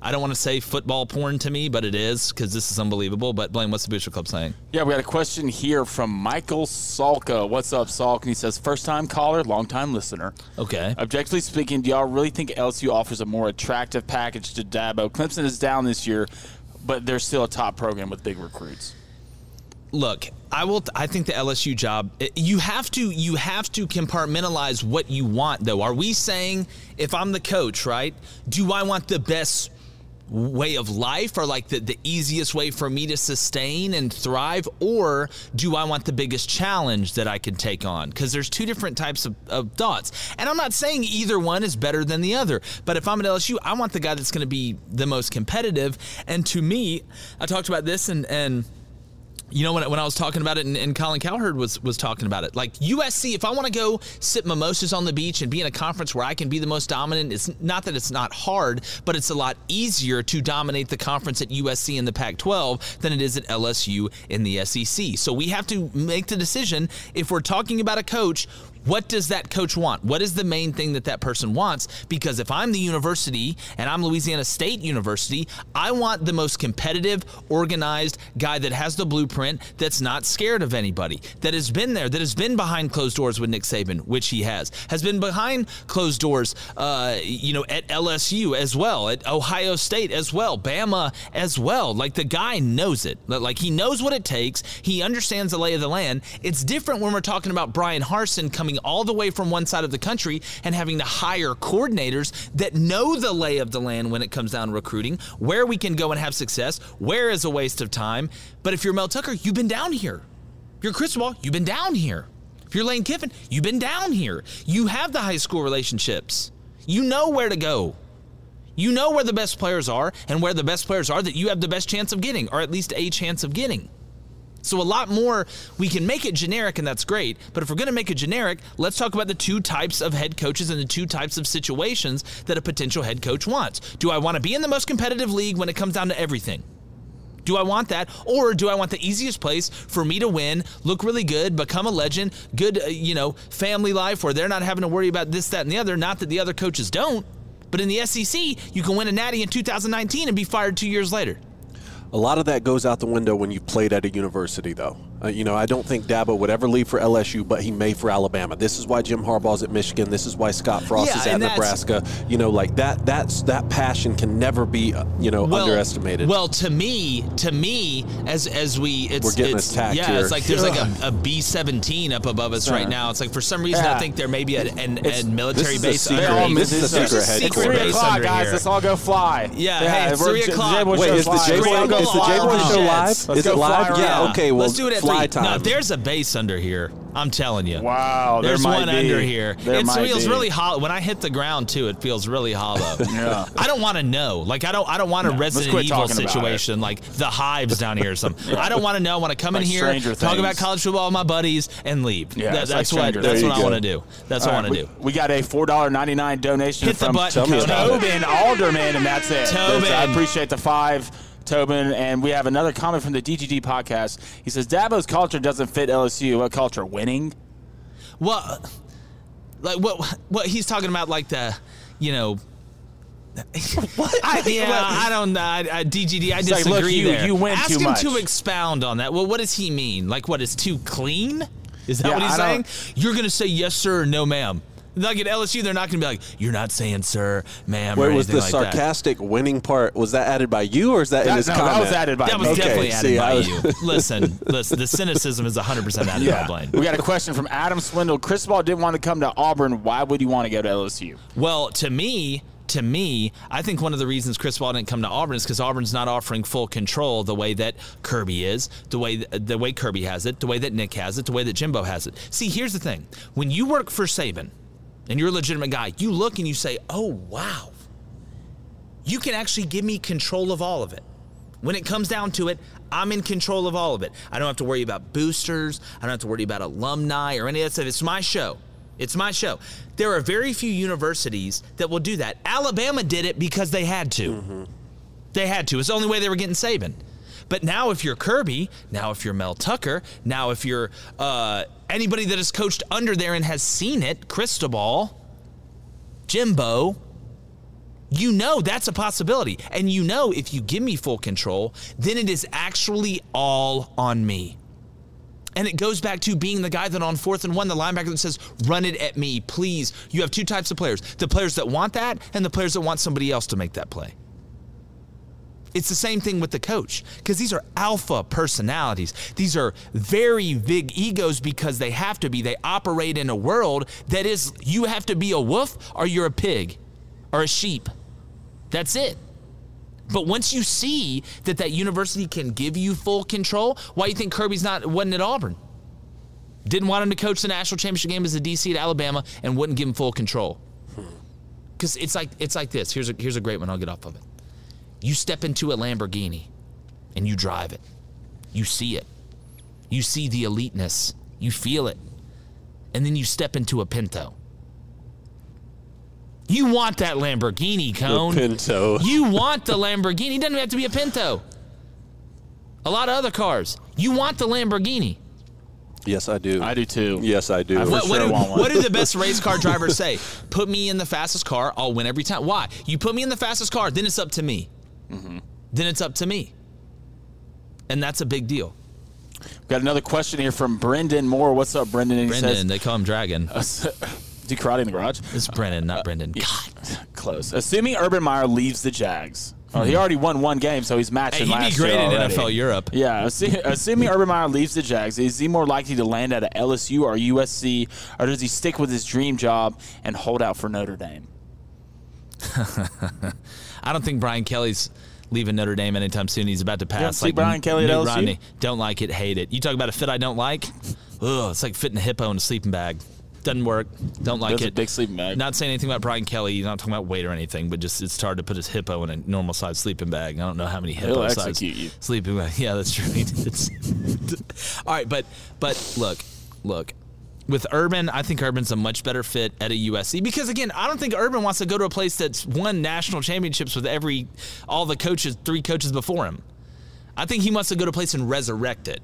I don't want to say football porn to me, but it is because this is unbelievable. But Blaine, what's the Booster Club saying? Yeah, we got a question here from Michael Salka. What's up, Salk? And he says, first time caller, long time listener. Okay. Objectively speaking, do y'all really think LSU offers a more attractive package to Dabo? Clemson is down this year, but they're still a top program with big recruits look, I will. I think the LSU job. Eh, you have to. You have to compartmentalize what you want, though. Are we saying if I'm the coach, right? Do I want the best way of life or like the, the easiest way for me to sustain and thrive or do i want the biggest challenge that i can take on because there's two different types of, of, thoughts and i'm not saying either one is better than the other but if i'm at lsu i want the guy that's going to be the most competitive and to me i talked about this and and you know, when, when I was talking about it, and, and, Colin Cowherd was was talking about it, like USC, if I want to go sip mimosas on the beach and be in a conference where I can be the most dominant, it's not that it's not hard, but it's a lot easier to dominate the conference at USC in the Pac-12 than it is at LSU in the SEC. So we have to make the decision if we're talking about a coach, what does that coach want? What is the main thing that that person wants? Because if I'm the university and I'm Louisiana State University, I want the most competitive, organized guy that has the blueprint, that's not scared of anybody, that has been there, that has been behind closed doors with Nick Saban, which he has, has been behind closed doors, uh, you know, at LSU as well, at Ohio State as well, Bama as well. Like the guy knows it. Like he knows what it takes. He understands the lay of the land. It's different when we're talking about Bryan Harsin coming all the way from one side of the country and having to hire coordinators that know the lay of the land when it comes down to recruiting, where we can go and have success, where is a waste of time. But if you're Mel Tucker, you've been down here. If you're Cristobal, you've been down here. If you're Lane Kiffin, you've been down here. You have the high school relationships. You know where to go. You know where the best players are and where the best players are that you have the best chance of getting, or at least a chance of getting. So a lot more, we can make it generic and that's great. But if we're going to make it generic, let's talk about the two types of head coaches and the two types of situations that a potential head coach wants. Do I want to be in the most competitive league when it comes down to everything? Do I want that? Or do I want the easiest place for me to win, look really good, become a legend, good, uh, you know, family life where they're not having to worry about this, that, and the other? Not that the other coaches don't. But in the SEC, you can win a natty in 2019 and be fired two years later. A lot of that goes out the window when you played at a university, though. Uh, you know, I don't think Dabo would ever leave for LSU, but he may for Alabama. This is why Jim Harbaugh's at Michigan. This is why Scott Frost Yeah, is at Nebraska. You know, like that. That's that passion can never be, uh, you know, well, underestimated. Well, to me, to me, as as we, it's We're getting it's, attacked Yeah, here. it's like there's like a, a B seventeen up above us right now. It's like for some reason I think there may be a, an, It's- a military this is a base secret- under all- here. this is a There's secret secret It's three base o'clock, under guys. here. Let's all go fly. Yeah, hey, it's we're- three J- o'clock. J-Boy Wait, Show's is the. J-Boy- is the J-Boy show live? Is it live? Yeah, okay, well, Let's do it at fly time. No, there's a base under here. I'm telling you. Wow, there There's might one be. under here. There it might feels be. really hollow. When I hit the ground too, it feels really hollow. Yeah. I don't want to know. Like I don't. I don't want a No, let's Resident Evil talking about it. situation, like the hives down here or something. I don't want to know. I want to come in here, Stranger talk about college football with my buddies, and leave. Yeah, That- it's like that's what. Stranger That's Things. what I want to do. That's what I want to do. we, we got a four dollar ninety nine donation Hit the button, Tell me about it. Tobin Alderman, and that's it. Tobin. I appreciate the five. Tobin, and we have another comment from the DGD podcast. He says Dabo's culture doesn't fit LSU. What culture? Winning. Well, like what? What he's talking about, like the, you know. what? I, yeah, I don't know. I, I, DGD, I It's like, disagree look, you- there. you win Ask him much. to expound on that. Well, what does he mean? Like, what is too clean? Is that Yeah, what he's saying? You're gonna say yes, sir, or no, ma'am. Like at LSU, they're not gonna be like, "You're not saying sir, ma'am." or Where was the like that. sarcastic winning part? Was that added by you, or is that, in his no, that was added by That was. Okay, definitely added see, by was- you. Listen, listen. The cynicism is 100 percent added by Blaine. We got a question from Adam Swindle. Cristobal didn't want to come to Auburn. Why would you want to go to LSU? Well, to me, to me, I think one of the reasons Cristobal didn't come to Auburn is because Auburn's not offering full control the way that Kirby is, the way the way Kirby has it, the way that Nick has it, the way that Jimbo has it. See, here's the thing: when you work for Saban, and you're a legitimate guy, you look and you say, "Oh wow, you can actually give me control of all of it." When it comes down to it, I'm in control of all of it. I don't have to worry about boosters. I don't have to worry about alumni or any of that stuff. It's my show. It's my show. There are very few universities that will do that. Alabama did it because they had to. Mm-hmm. They had to. It's the only way they were getting Saban. But now, if you're Kirby, now if you're Mel Tucker, now if you're uh, anybody that has coached under there and has seen it, Cristobal, Jimbo, you know that's a possibility. And you know if you give me full control, then it is actually all on me. And it goes back to being the guy that on fourth and one, the linebacker that says, run it at me, please. You have two types of players the players that want that and the players that want somebody else to make that play. It's the same thing with the coach because these are alpha personalities. These are very big egos because they have to be. They operate in a world that is, you have to be a wolf or you're a pig or a sheep. That's it. But once you see that that university can give you full control, why do you think Kirby's not wasn't at Auburn? Didn't want him to coach the national championship game as a DC at Alabama and wouldn't give him full control. Hmm. Because it's like it's like this. Here's a here's a great one. I'll get off of it. You step into a Lamborghini and you drive it. You see it. You see the eliteness. You feel it. And then you step into a Pinto. You want that Lamborghini, Cone. Pinto. You want the Lamborghini. It doesn't have to be a Pinto. A lot of other cars. You want the Lamborghini. Yes, I do. I do too. Yes, I do. I What, for what do, want one. what do the best race car drivers say? Put me in the fastest car, I'll win every time. Why? You put me in the fastest car, then it's up to me. Mm-hmm. Then it's up to me. And that's a big deal. we Got another question here from Brendan Moore. What's up, Brendan? And he Brendan, says, they call him Dragon. Do karate in the garage? It's Brendan, not Brendan. God, close. Assuming Urban Meyer leaves the Jags. Oh, he already won one game, so he's matching Hey, he'd be great in. NFL Europe. Yeah, assuming Urban Meyer leaves the Jags, is he more likely to land at LSU or USC, or does he stick with his dream job and hold out for Notre Dame? I don't think Brian Kelly's leaving Notre Dame anytime soon. He's about to pass. don't see like Brian Kelly at LSU? Romney. Don't like it, hate it. You talk about a fit I don't like. Ugh, it's like fitting a hippo in a sleeping bag. Doesn't work. Don't like That's a it. big sleeping bag. Not saying anything about Brian Kelly. He's not talking about weight or anything, but just it's hard to put his hippo in a normal sized sleeping bag. I don't know how many He'll hippo sized you. sleeping bag. Yeah, that's true. All right, but but look, look. With Urban, I think Urban's a much better fit at a USC because again, I don't think Urban wants to go to a place that's won national championships with every all the coaches, three coaches before him. I think he wants to go to a place and resurrect it.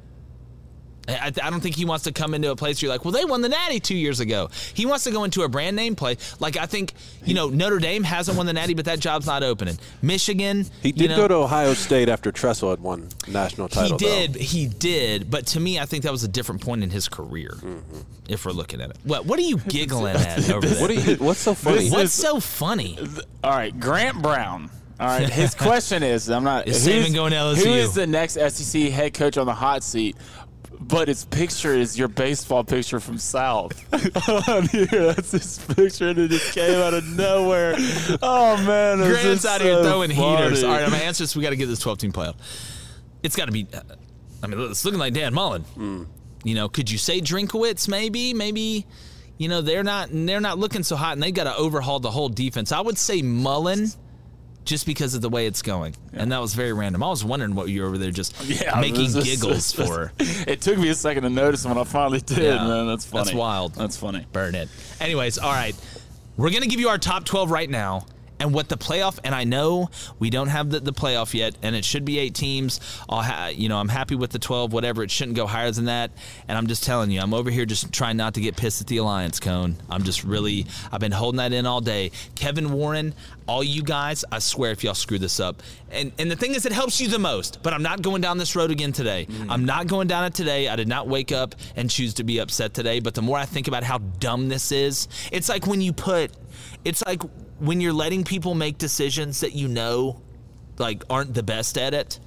I, I, don't think he wants to come into a place where you're like, well, they won the Natty two years ago. He wants to go into a brand name play. Like I think, you know, Notre Dame hasn't won the Natty, but that job's not opening. Michigan, he did you know, go to Ohio State after Tressel had won national title. He did, though. he did. But to me, I think that was a different point in his career. Mm-hmm. If we're looking at it, what what are you giggling at over there? What are you? What's so funny? What's so funny? All right, Grant Brown. All right, his question is: I'm not. Is Saban going to LSU? Who is the next SEC head coach on the hot seat? But his picture is your baseball picture from South. on here, that's his picture, and it just came out of nowhere. Oh man, Grant's out so here throwing funny. heaters. All right, I'm gonna answer this. We got to get this 12 team playoff. It's got to be. Uh, I mean, it's looking like Dan Mullen. Mm. You know, could you say Drinkwitz? Maybe, maybe. You know, they're not they're not looking so hot, and they got to overhaul the whole defense. I would say Mullen just because of the way it's going. Yeah. And that was very random. I was wondering what you were over there just yeah, making just, giggles for. It took me a second to notice when I finally did, yeah, man. That's funny. That's wild. That's funny. Burn it. Anyways, all right. We're going to give you our top 12 right now and what the playoff and I know we don't have the, the playoff yet and it should be eight teams. I'll ha, you know I'm happy with the 12 whatever. It shouldn't go higher than that. And I'm just telling you I'm over here just trying not to get pissed at the alliance cone. I'm just really I've been holding that in all day. Kevin Warren all you guys I swear if y'all screw this up. And and the thing is it helps you the most but I'm not going down this road again today. Mm. I'm not going down it today. I did not wake up and choose to be upset today but the more I think about how dumb this is it's like when you put it's like when you're letting people make decisions that you know like aren't the best at it.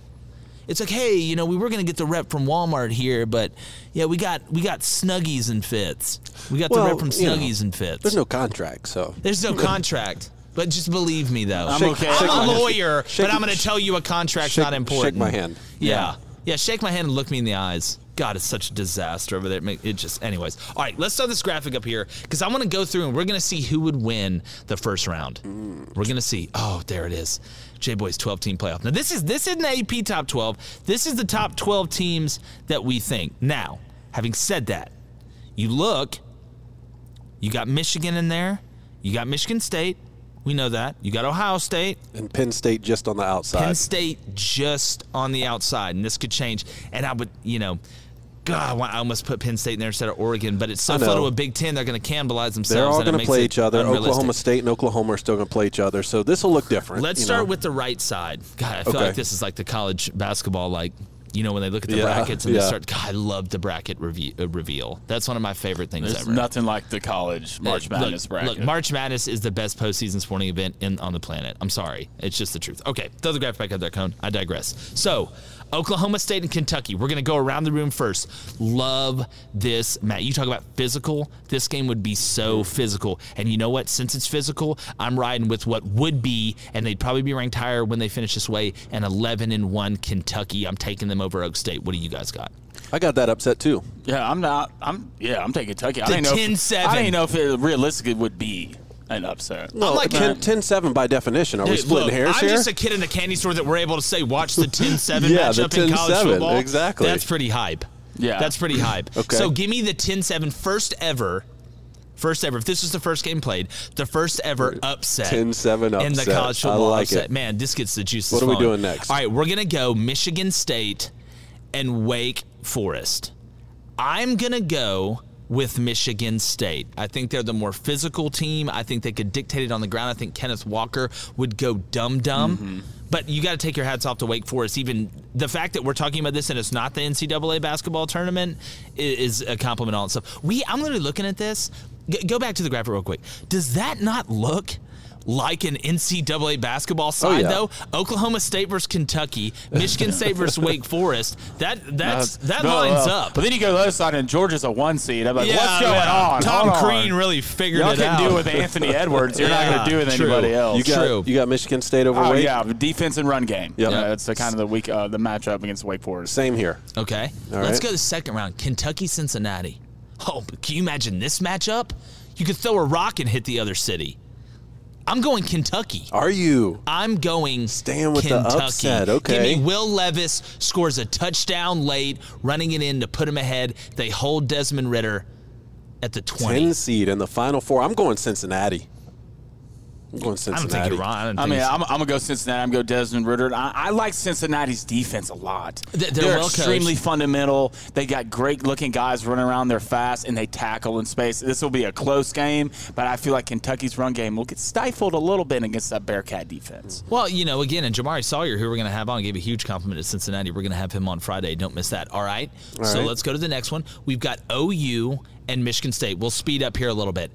It's like hey you know we were going to get the rep from walmart here but yeah we got we got snuggies and fits we got well, the rep from snuggies you know, and fits there's no contract so. There's no contract but just believe me though. I'm okay. i'm a lawyer shake, but i'm going to tell you a contract's shake, not important. shake my hand. Yeah. yeah. Yeah shake my hand and look me in the eyes God, it's such a disaster over there. It just, anyways. All right, let's start this graphic up here because I want to go through and we're going to see who would win the first round. Mm. We're going to see. Oh, there it is. J Boys 12 team playoff. Now, this is this isn't the AP top 12. This is the top 12 teams that we think. Now, having said that, you look, you got Michigan in there, you got Michigan State, we know that. You got Ohio State. And Penn State just on the outside. Penn State just on the outside. And this could change. And I would, you know, God, I almost put Penn State in there instead of Oregon, but it's so fun to a Big Ten. They're going to cannibalize themselves. They're all going to play each other. Oklahoma State and Oklahoma are still going to play each other, so this will look different. Let's start know? with the right side. God, I feel okay. like this is like the college basketball, like you know, when they look at the yeah, brackets and yeah. they start. God, I love the bracket review, uh, reveal. That's one of my favorite things There's ever. nothing like the college March Madness look, bracket. Look, March Madness is the best postseason sporting event in, on the planet. I'm sorry, it's just the truth. Okay, throw the graphic back up there, Cone. I digress. So Oklahoma State and Kentucky. We're going to go around the room first. Love this Matt. You talk about physical. This game would be so physical. And you know what? Since it's physical, I'm riding with what would be, and they'd probably be ranked higher when they finish this way, an 11 and 1 Kentucky. I'm taking them over Oak State. What do you guys got? I got that upset too. Yeah, I'm not. I'm yeah, I'm taking Kentucky. I the don't know. 10-7. If, I don't know if it realistically would be an upset. No, like 10, 10-7 by definition. Are Dude, we splitting look, hairs I'm here? I'm just a kid in a candy store that we're able to say, watch the 10-7 yeah, matchup the in college football. Exactly. That's pretty hype. Yeah. That's pretty hype. okay. So give me the 10-7 first ever First ever. If this was the first game played, the first ever upset 10-7 upset. in the college football like upset. It. Man, this gets the juices What are we flowing. doing next? All right, we're going to go Michigan State and Wake Forest. I'm going to go with Michigan State. I think they're the more physical team. I think they could dictate it on the ground. I think Kenneth Walker would go dumb dumb. Mm-hmm. But you got to take your hats off to Wake Forest. Even the fact that we're talking about this and it's not the NCAA basketball tournament is, a compliment on itself. We, I'm literally looking at this. G- go back to the graphic real quick. Does that not look like an NCAA basketball side, oh, yeah. though. Oklahoma State versus Kentucky, Michigan State versus Wake Forest. That that's that no, lines no. up. But then you go to the other side, and Georgia's a one seed. I'm like, yeah, what's going yeah. on? Tom Hold Crean on. really figured Y'all it can out. do it with Anthony Edwards. You're yeah, not going to do it with true. anybody else. You got, True. You got Michigan State over Oh Wake? yeah, defense and run game. Yep. Yeah, that's the kind of the week uh, the matchup against Wake Forest. Same here. Okay, All let's right. go to the second round. Kentucky Cincinnati. Oh, but can you imagine this matchup? You could throw a rock and hit the other city. I'm going Kentucky. Are you? I'm going Staying with Kentucky. the upset, okay. Give me Will Levis scores a touchdown late, running it in to put him ahead. They hold Desmond Ridder at the 20. 10 seed in the final four. I'm going Cincinnati. I'm going I don't think Cincinnati. you're wrong. I, I mean, I'm, I'm gonna go Cincinnati. I'm gonna go Desmond Ridder. I, I like Cincinnati's defense a lot. They're- they're well coached. extremely fundamental. They got great looking guys running around. They're fast and they tackle in space. This will be a close game, but I feel like Kentucky's run game will get stifled a little bit against that Bearcat defense. Well, you know, again, and Jamari Sawyer, who we're going to have on, gave a huge compliment to Cincinnati. We're going to have him on Friday. Don't miss that. All right. All so right. let's go to the next one. We've got OU and Michigan State. We'll speed up here a little bit.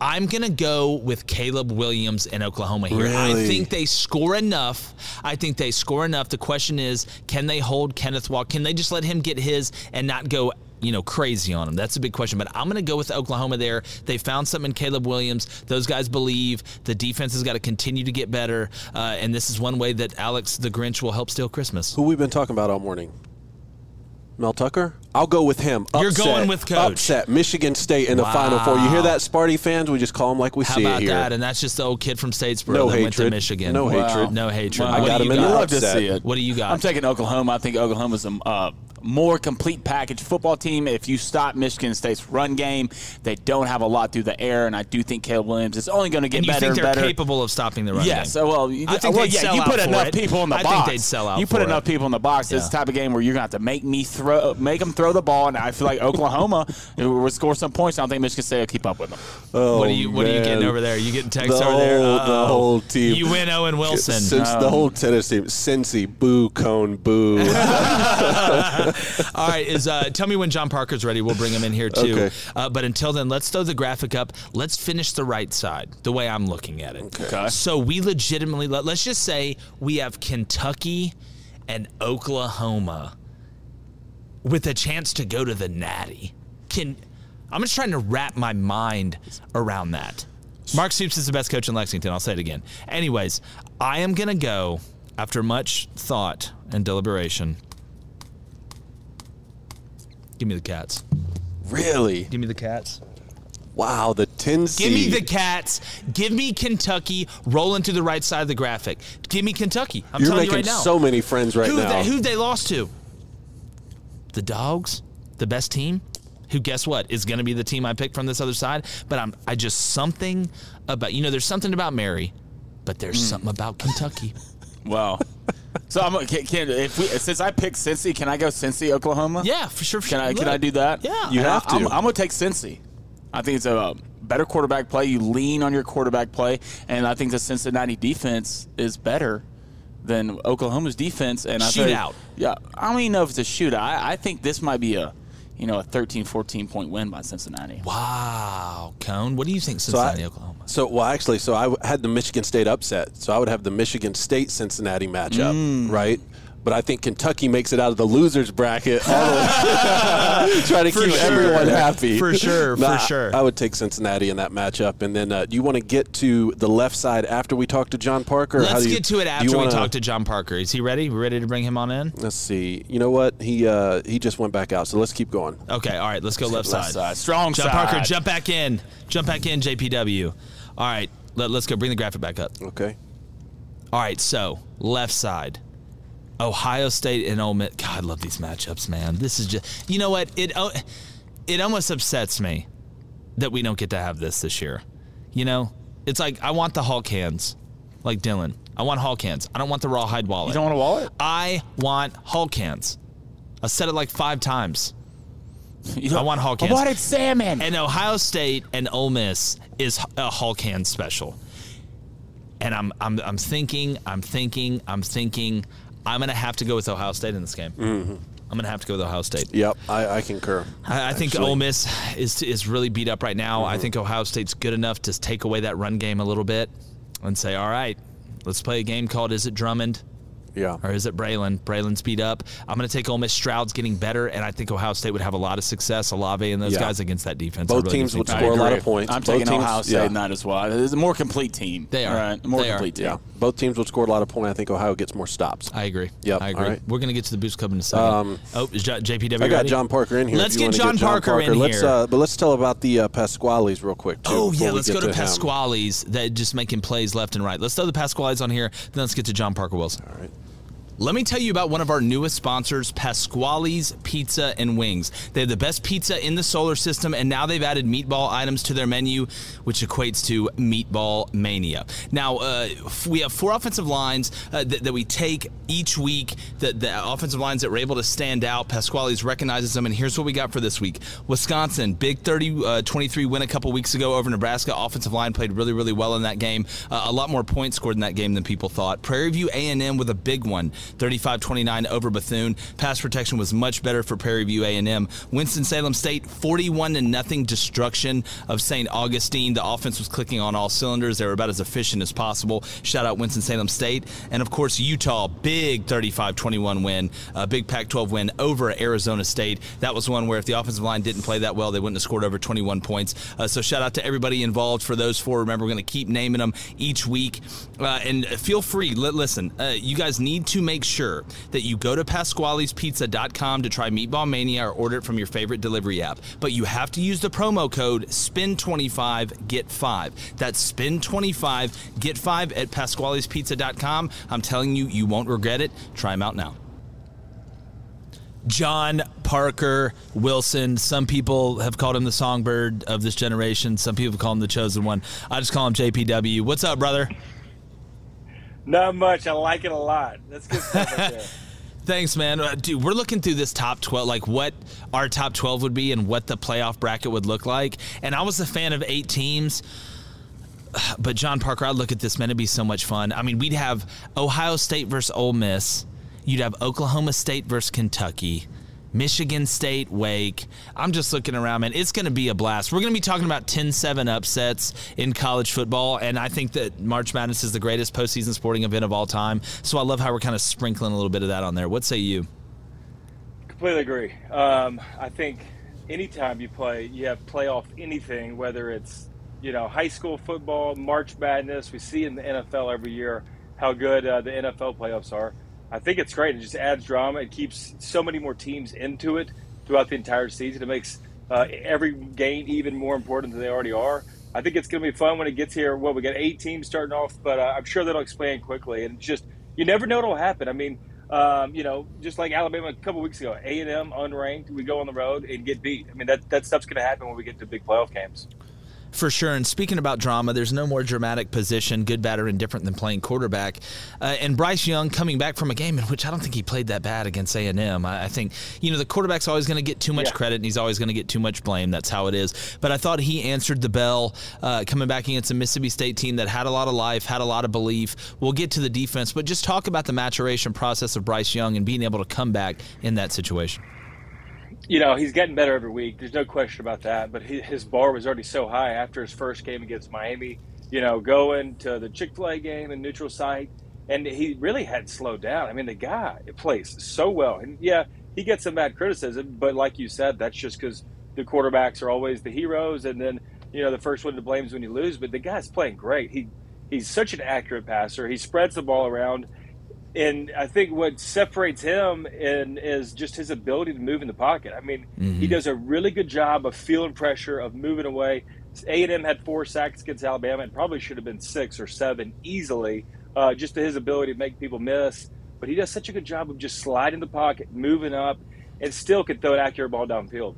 I'm going to go with Caleb Williams in Oklahoma here. I think they score enough. I think they score enough. The question is, can they hold Kenneth Walker? Can they just let him get his and not go you know, crazy on him? That's a big question. But I'm going to go with Oklahoma there. They found something in Caleb Williams. Those guys believe the defense has got to continue to get better. Uh, and this is one way that Alex the Grinch will help steal Christmas. Who we've been talking about all morning? Mel Tucker? I'll go with him. You're going with Coach. Upset. Michigan State in the Final Four. You hear that, Sparty fans? We just call them like we How see about it here. that? And that's just the old kid from Statesboro No that went to. Michigan. No Wow. hatred. No hatred. I got do him you in the? Love to upset. see it. What do you got? I'm taking Oklahoma. I think Oklahoma's a uh, more complete package football team. If you stop Michigan State's run game, they don't have a lot through the air, and I do think Caleb Williams is only going to get and you better think and they're better. capable of stopping the run Yes, game? well, you, I think well, they'd yeah, sell you put for enough it. people in the I box. think they'd sell out You put enough it. people in the box. It's Yeah. the type of game where you're going to have to make me throw, make them throw the ball, and I feel like Oklahoma will score some points. I don't think Michigan State will keep up with them. Oh, what are you What are you getting over there? Are You getting texts the over there? Whole, the Uh-oh. whole team. You win, Owen Wilson. Since the Um, whole Tennessee. Cincy, boo, cone, boo. All right, is uh, tell me when John Parker's ready. We'll bring him in here too. Okay. Uh, but until then, let's throw the graphic up. Let's finish the right side, the way I'm looking at it. Okay. So we legitimately let, let's just say we have Kentucky and Oklahoma with a chance to go to the Natty. Can I'm just trying to wrap my mind around that. Mark Stoops is the best coach in Lexington. I'll say it again. Anyways, I am gonna go after much thought and deliberation. Give me the cats. really? Give me the cats. Wow, the 10 seed. Give me the cats. Give me Kentucky rolling to the right side of the graphic. Give me Kentucky. I'm You're telling you right now. so many friends right who now. They, who they lost to? The Dogs, the best team. Who guess what is going to be the team I picked from this other side? But I'm I just something about you know there's something about Mary, but there's Hmm. something about Kentucky. Wow. So I'm can, can if we since I picked Cincy, can I go Cincy, Oklahoma? Yeah, for sure. For Can I sure. can I do that? Yeah. You have I, I'm, to. I'm gonna take Cincy. I think it's a better quarterback play. You lean on your quarterback play, and I think the Cincinnati defense is better than Oklahoma's defense. And I think- Shootout. yeah, I don't even know if it's a shootout. I, I think this might be a you know a 13, 14 point win by Cincinnati. Wow, Cone. What do you think, So I- Cincinnati, Oklahoma? So, well, actually, so I had the Michigan State upset. So I would have the Michigan State Cincinnati matchup, Mm. right? But I think Kentucky makes it out of the losers bracket. all the- Try to For keep sure. everyone happy. For sure, for Nah, I- sure. I would take Cincinnati in that matchup. And then, uh, do you want to get to the left side after we talk to John Parker? Let's do you- get to it after we wanna- talk to John Parker. Is he ready? We ready to bring him on in? Let's see. You know what? He uh, he just went back out. So let's keep going. Okay, all right, let's go left, Left side. side. Strong John side. Parker, jump back in. Jump back in, JPW. All right, let, us go. Bring the graphic back up. Okay. All right, so left side. Ohio State and Ole Miss. God, I love these matchups, man. This is just, you know what? It oh, it almost upsets me that we don't get to have this this year. You know, it's like I want the Hulk hands, like Dylan. I want Hulk hands. I don't want the rawhide wallet. You don't want a wallet? I want Hulk hands. I said it like five times. I want Hulk I hands. wanted salmon. And Ohio State and Ole Miss is a Hulk hand special. And I'm I'm I'm thinking, I'm thinking, I'm thinking, I'm gonna have to go with Ohio State in this game. Mm-hmm. I'm gonna have to go with Ohio State. Yep, I, I concur. I, I think. Ole Miss is is really beat up right now. I mm-hmm. think Ohio State's good enough to take away that run game a little bit and say, all right, let's play a game called Is it Drummond? Yeah. Or is it Braylon? Braylon speed up. I'm going to take Ole Miss. Stroud's getting better, and I think Ohio State would have a lot of success. Olave and those Yeah. guys against that defense. Both really teams would score a lot of points. I'm Both taking teams- Ohio State yeah. in that as well. It's a more complete team. They are. All right, more They are. complete team. Yeah, both teams would score a lot of points. I think Ohio gets more stops. I agree. Yep, I agree. all right. We're going to get to the Boost Club in a second. Um, oh, is J- JPW I got ready? John Parker in here. Let's if you get John, Parker, in let's, here. Uh, but let's tell about the uh, Pasquales real quick. Too, Oh yeah, let's go to, him. Pasquale's that just making plays left and right. Let's throw the Pasquales on here, then let's get to John Parker Wilson. All right. Let me tell you about one of our newest sponsors, Pasquale's Pizza and Wings. They have the best pizza in the solar system, and now they've added meatball items to their menu, which equates to meatball mania. Now, uh, we have four offensive lines uh, that, that, we take each week, the, the, offensive lines that were able to stand out. Pasquale's recognizes them, and here's what we got for this week Wisconsin, big 30 uh, 23 win a couple weeks ago over Nebraska. Offensive line played really, really well in that game. Uh, a lot more points scored in that game than people thought. Prairie View A&M with a big one. 35-29 over Bethune. Pass protection was much better for Prairie View A&M. Winston-Salem State 41 to nothing destruction of St. Augustine. The offense was clicking on all cylinders. They were about as efficient as possible. Shout out Winston-Salem State. And of course Utah, big 35-21 win, a big Pac-12 win over Arizona State. That was one where if the offensive line didn't play that well, they wouldn't have scored over 21 points. Uh, so shout out to everybody involved for those four. Remember, we're going to keep naming them each week. Uh, and feel free. listen, uh, you guys need to make sure that you go to Pasquale'sPizza.com to try Meatball Mania or order it from your favorite delivery app. But you have to use the promo code SPIN25 GET 5. That's SPIN25 GET 5 at Pasquale'sPizza.com. I'm telling you, you won't regret it. Try them out now. John Parker Wilson. Some people have called him the songbird of this generation. Some people call him the chosen one. I just call him JPW. What's up, brother? Not much. I like it a lot. That's good stuff right there. Thanks, man. Uh, dude, we're looking through this top 12, like what our top 12 would be and what the playoff bracket would look like. And I was a fan of eight teams. But John Parker, I look at this, man, it'd be so much fun. I mean, we'd have Ohio State versus Ole Miss. You'd have Oklahoma State versus Kentucky. Michigan State, Wake. I'm just looking around, man. It's going to be a blast. We're going to be talking about 10 7 upsets in college football, and I think that March Madness is the greatest postseason sporting event of all time. So I love how we're kind of sprinkling a little bit of that on there. What say you? Completely agree. Um, I think anytime you play, you have playoff anything, whether it's you know high school football, March Madness. We see in the NFL every year how good uh, the NFL playoffs are. I think it's great. It just adds drama. It keeps so many more teams into it throughout the entire season. It makes uh, every game even more important than they already are. I think it's going to be fun when it gets here. Well, we got eight teams starting off, but uh, I'm sure that'll expand quickly. And just you never know what'll happen. I mean, um, you know, just like Alabama a couple weeks ago, A and M unranked, we go on the road and get beat. I mean, that that stuff's going to happen when we get to big playoff games. For sure. And speaking about drama, there's no more dramatic position, good, bad, or indifferent, than playing quarterback. Uh, and Bryce Young coming back from a game in which I don't think he played that bad against A&M. I, I think, you know, the quarterback's always going to get too much yeah. credit and he's always going to get too much blame. That's how it is. But I thought he answered the bell uh, coming back against a Mississippi State team that had a lot of life, had a lot of belief. We'll get to the defense, but just talk about the maturation process of Bryce Young and being able to come back in that situation you know, he's getting better every week. There's no question about that. But he, his bar was already so high after his first game against Miami. You know, going to the Chick Fil A game in neutral site, and he really had slowed down. I mean, the guy plays so well, and yeah, he gets some bad criticism. But like you said, that's just because the quarterbacks are always the heroes, and then you know the first one to blame is when you lose. But the guy's playing great. He he's such an accurate passer. He spreads the ball around and I think what separates him in, is just his ability to move in the pocket. I mean, mm-hmm. he does a really good job of feeling pressure, of moving away. A and M had four sacks against Alabama, and probably should have been six or seven easily, uh, just to his ability to make people miss. But he does such a good job of just sliding the pocket, moving up, and still can throw an accurate ball downfield.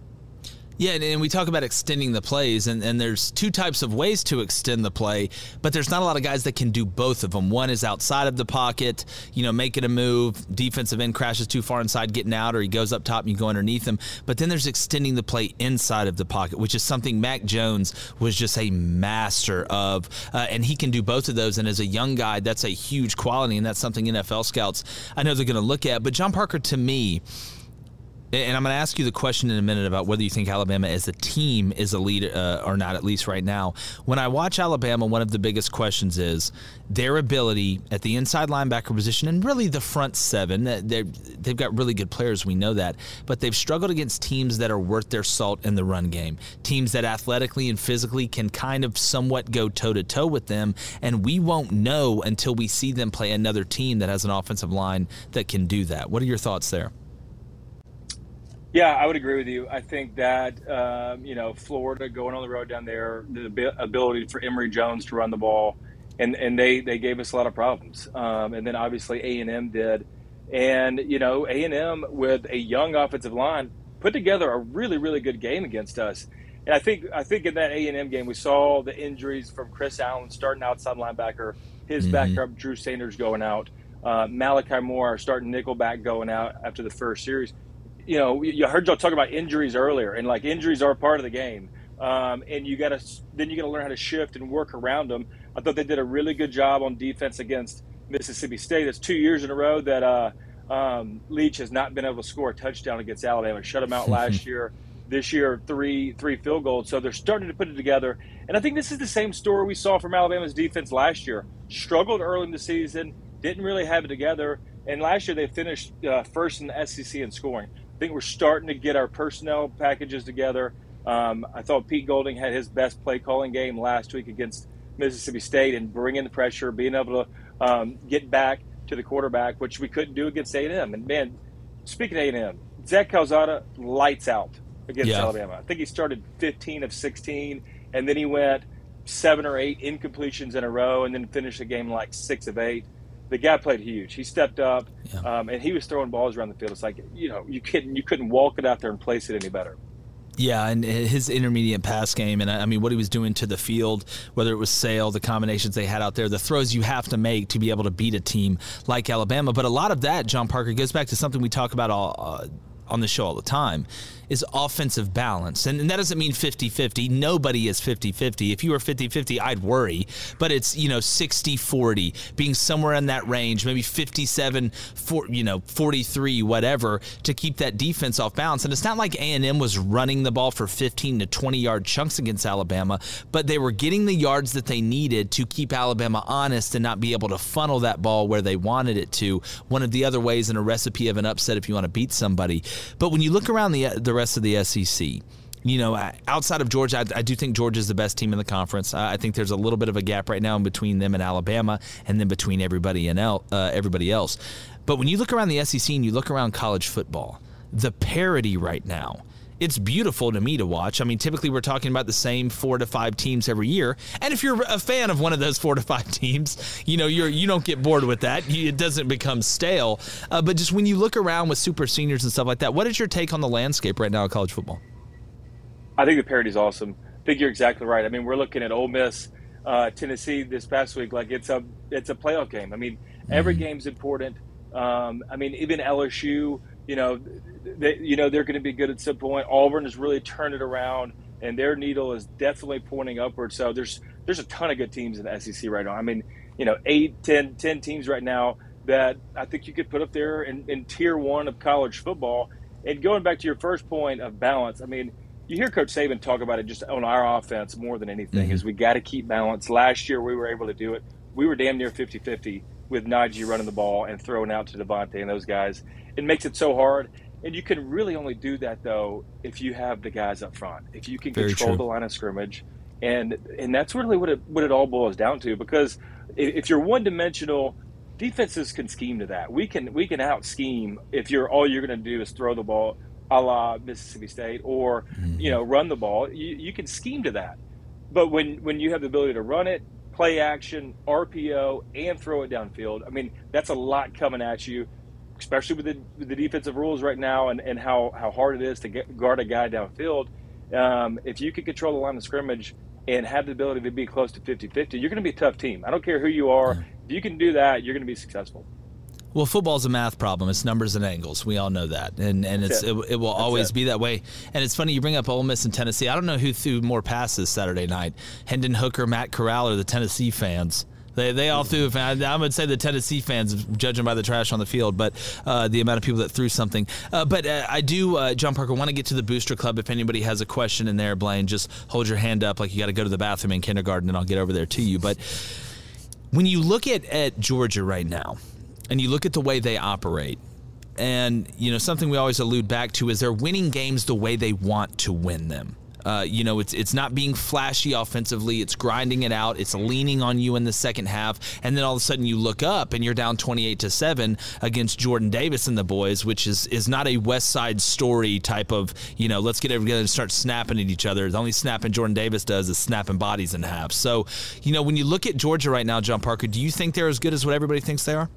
Yeah, and, and, we talk about extending the plays, and, and there's two types of ways to extend the play, but there's not a lot of guys that can do both of them. One is outside of the pocket, you know, making a move, defensive end crashes too far inside, getting out, or he goes up top and you go underneath him. But then there's extending the play inside of the pocket, which is something Mac Jones was just a master of, uh, and he can do both of those. And as a young guy, that's a huge quality, and that's something NFL scouts I know they're going to look at. But John Parker, to me, and I'm going to ask you the question in a minute about whether you think Alabama as a team is a lead uh, or not, at least right now. When I watch Alabama, one of the biggest questions is their ability at the inside linebacker position and really the front seven. they have got really good players, we know that, but they've struggled against teams that are worth their salt in the run game. Teams that athletically and physically can kind of somewhat go toe to toe with them, and we won't know until we see them play another team that has an offensive line that can do that. What are your thoughts there? Yeah, I would agree with you. I think that um, you know Florida going on the road down there, the ability for Emory Jones to run the ball, and and they they gave us a lot of problems. Um, and then obviously A and M did. And you know, A and M with a young offensive line put together a really really good game against us. And I think I think in that A and M game we saw the injuries from Chris Allen starting outside linebacker, his mm-hmm. backup Drew Sanders going out, uh, Malachi Moore starting nickelback going out after the first series. You know, you heard y'all talk about injuries earlier, and like injuries are part of the game. Um, and you got to then you got to learn how to shift and work around them. I thought they did a really good job on defense against Mississippi State. It's two years in a row that uh, um, Leach has not been able to score a touchdown against Alabama. Shut them out last year. This year, three three field goals. So they're starting to put it together. And I think this is the same story we saw from Alabama's defense last year. Struggled early in the season, didn't really have it together. And last year they finished uh, first in the SEC in scoring. I think we're starting to get our personnel packages together. Um, I thought Pete Golding had his best play calling game last week against Mississippi State and bringing the pressure, being able to um, get back to the quarterback, which we couldn't do against A&M. And man, speaking of A&M, Zach Calzada lights out against yeah. Alabama. I think he started 15 of 16, and then he went seven or eight incompletions in a row, and then finished the game like six of eight. The guy played huge. He stepped up, yeah. um, and he was throwing balls around the field. It's like you know you couldn't you couldn't walk it out there and place it any better. Yeah, and his intermediate pass game, and I mean what he was doing to the field, whether it was Sale, the combinations they had out there, the throws you have to make to be able to beat a team like Alabama. But a lot of that, John Parker, goes back to something we talk about all, uh, on the show all the time is offensive balance. And, and that doesn't mean 50 50. Nobody is 50 50. If you were 50 50, I'd worry. But it's, you know, 60 40, being somewhere in that range, maybe 57, for, you know, 43, whatever, to keep that defense off balance. And it's not like A&M was running the ball for 15 to 20 yard chunks against Alabama, but they were getting the yards that they needed to keep Alabama honest and not be able to funnel that ball where they wanted it to. One of the other ways in a recipe of an upset if you want to beat somebody. But when you look around the the rest of the SEC. You know, outside of Georgia, I, I do think Georgia is the best team in the conference. I, I think there's a little bit of a gap right now in between them and Alabama, and then between everybody and el, uh, everybody else. But when you look around the SEC and you look around college football, the parity right now it's beautiful to me to watch. I mean, typically we're talking about the same four to five teams every year, and if you're a fan of one of those four to five teams, you know you're you don't get bored with that. It doesn't become stale. Uh, but just when you look around with super seniors and stuff like that, what is your take on the landscape right now of college football? I think the parity is awesome. I think you're exactly right. I mean, we're looking at Ole Miss, uh, Tennessee this past week. Like it's a it's a playoff game. I mean, every mm-hmm. game's important. Um, I mean, even LSU you know, they, you know they're going to be good at some point. Auburn has really turned it around, and their needle is definitely pointing upward. So there's there's a ton of good teams in the SEC right now. I mean, you know, eight, ten, ten teams right now that I think you could put up there in, in tier one of college football. And going back to your first point of balance, I mean, you hear Coach Saban talk about it just on our offense more than anything. Mm-hmm. Is we got to keep balance. Last year we were able to do it. We were damn near 50-50 with Najee running the ball and throwing out to DeVonta and those guys it makes it so hard. And you can really only do that though if you have the guys up front. If you can Very control true. the line of scrimmage, and and that's really what it what it all boils down to. Because if you're one dimensional, defenses can scheme to that. We can we can out scheme if you're all you're going to do is throw the ball, a la Mississippi State, or mm-hmm. you know run the ball. You you can scheme to that. But when when you have the ability to run it, play action, RPO, and throw it downfield, I mean that's a lot coming at you especially with the, with the defensive rules right now and, and how, how hard it is to get, guard a guy downfield. Um, if you can control the line of scrimmage and have the ability to be close to 50 50, you're going to be a tough team. I don't care who you are. If you can do that, you're going to be successful. Well, football's a math problem. It's numbers and angles. We all know that, and and it's it. It, it, will That's always it. be that way. And it's funny you bring up Ole Miss and Tennessee. I don't know who threw more passes Saturday night: Hendon Hooker, Matt Corral, or the Tennessee fans. They, they all threw. I, would say the Tennessee fans, judging by the trash on the field, but uh, the amount of people that threw something. Uh, but uh, I do, uh, John Parker, want to get to the booster club. If anybody has a question in there, Blaine, just hold your hand up like you got to go to the bathroom in kindergarten, and I'll get over there to you. But when you look at, at Georgia right now, and you look at the way they operate, and you know something we always allude back to is they're winning games the way they want to win them. Uh, you know, it's it's not being flashy offensively. It's grinding it out. It's leaning on you in the second half, and then all of a sudden you look up and you're down 28 to seven against Jordan Davis and the boys, which is is not a West Side Story type of you know let's get everybody and start snapping at each other. The only snapping Jordan Davis does is snapping bodies in half. So, you know, when you look at Georgia right now, John Parker, do you think they're as good as what everybody thinks they are?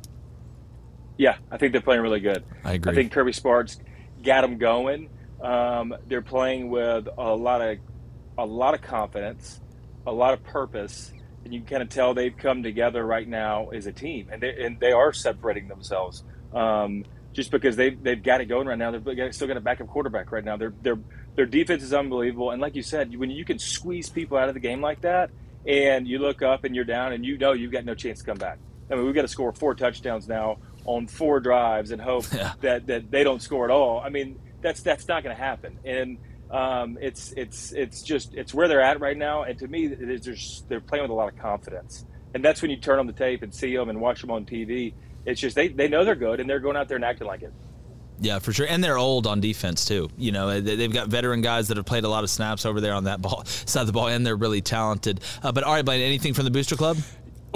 Yeah, I think they're playing really good. I agree. I think Kirby Smart's got them going. Um, they're playing with a lot of a lot of confidence, a lot of purpose, and you can kind of tell they've come together right now as a team, and they and they are separating themselves. Um, just because they've they've got it going right now, they're still got a backup quarterback right now. Their their their defense is unbelievable, and like you said, when you can squeeze people out of the game like that, and you look up and you're down, and you know you've got no chance to come back. I mean, we've got to score four touchdowns now on four drives and hope yeah. that that they don't score at all. I mean, that's that's not going to happen, and um, it's it's it's just it's where they're at right now. And to me, just, they're playing with a lot of confidence, and that's when you turn on the tape and see them and watch them on TV. It's just they they know they're good, and they're going out there and acting like it. Yeah, for sure. And they're old on defense too. You know, they've got veteran guys that have played a lot of snaps over there on that ball side of the ball, and they're really talented. Uh, but all right, Blaine, anything from the Booster Club?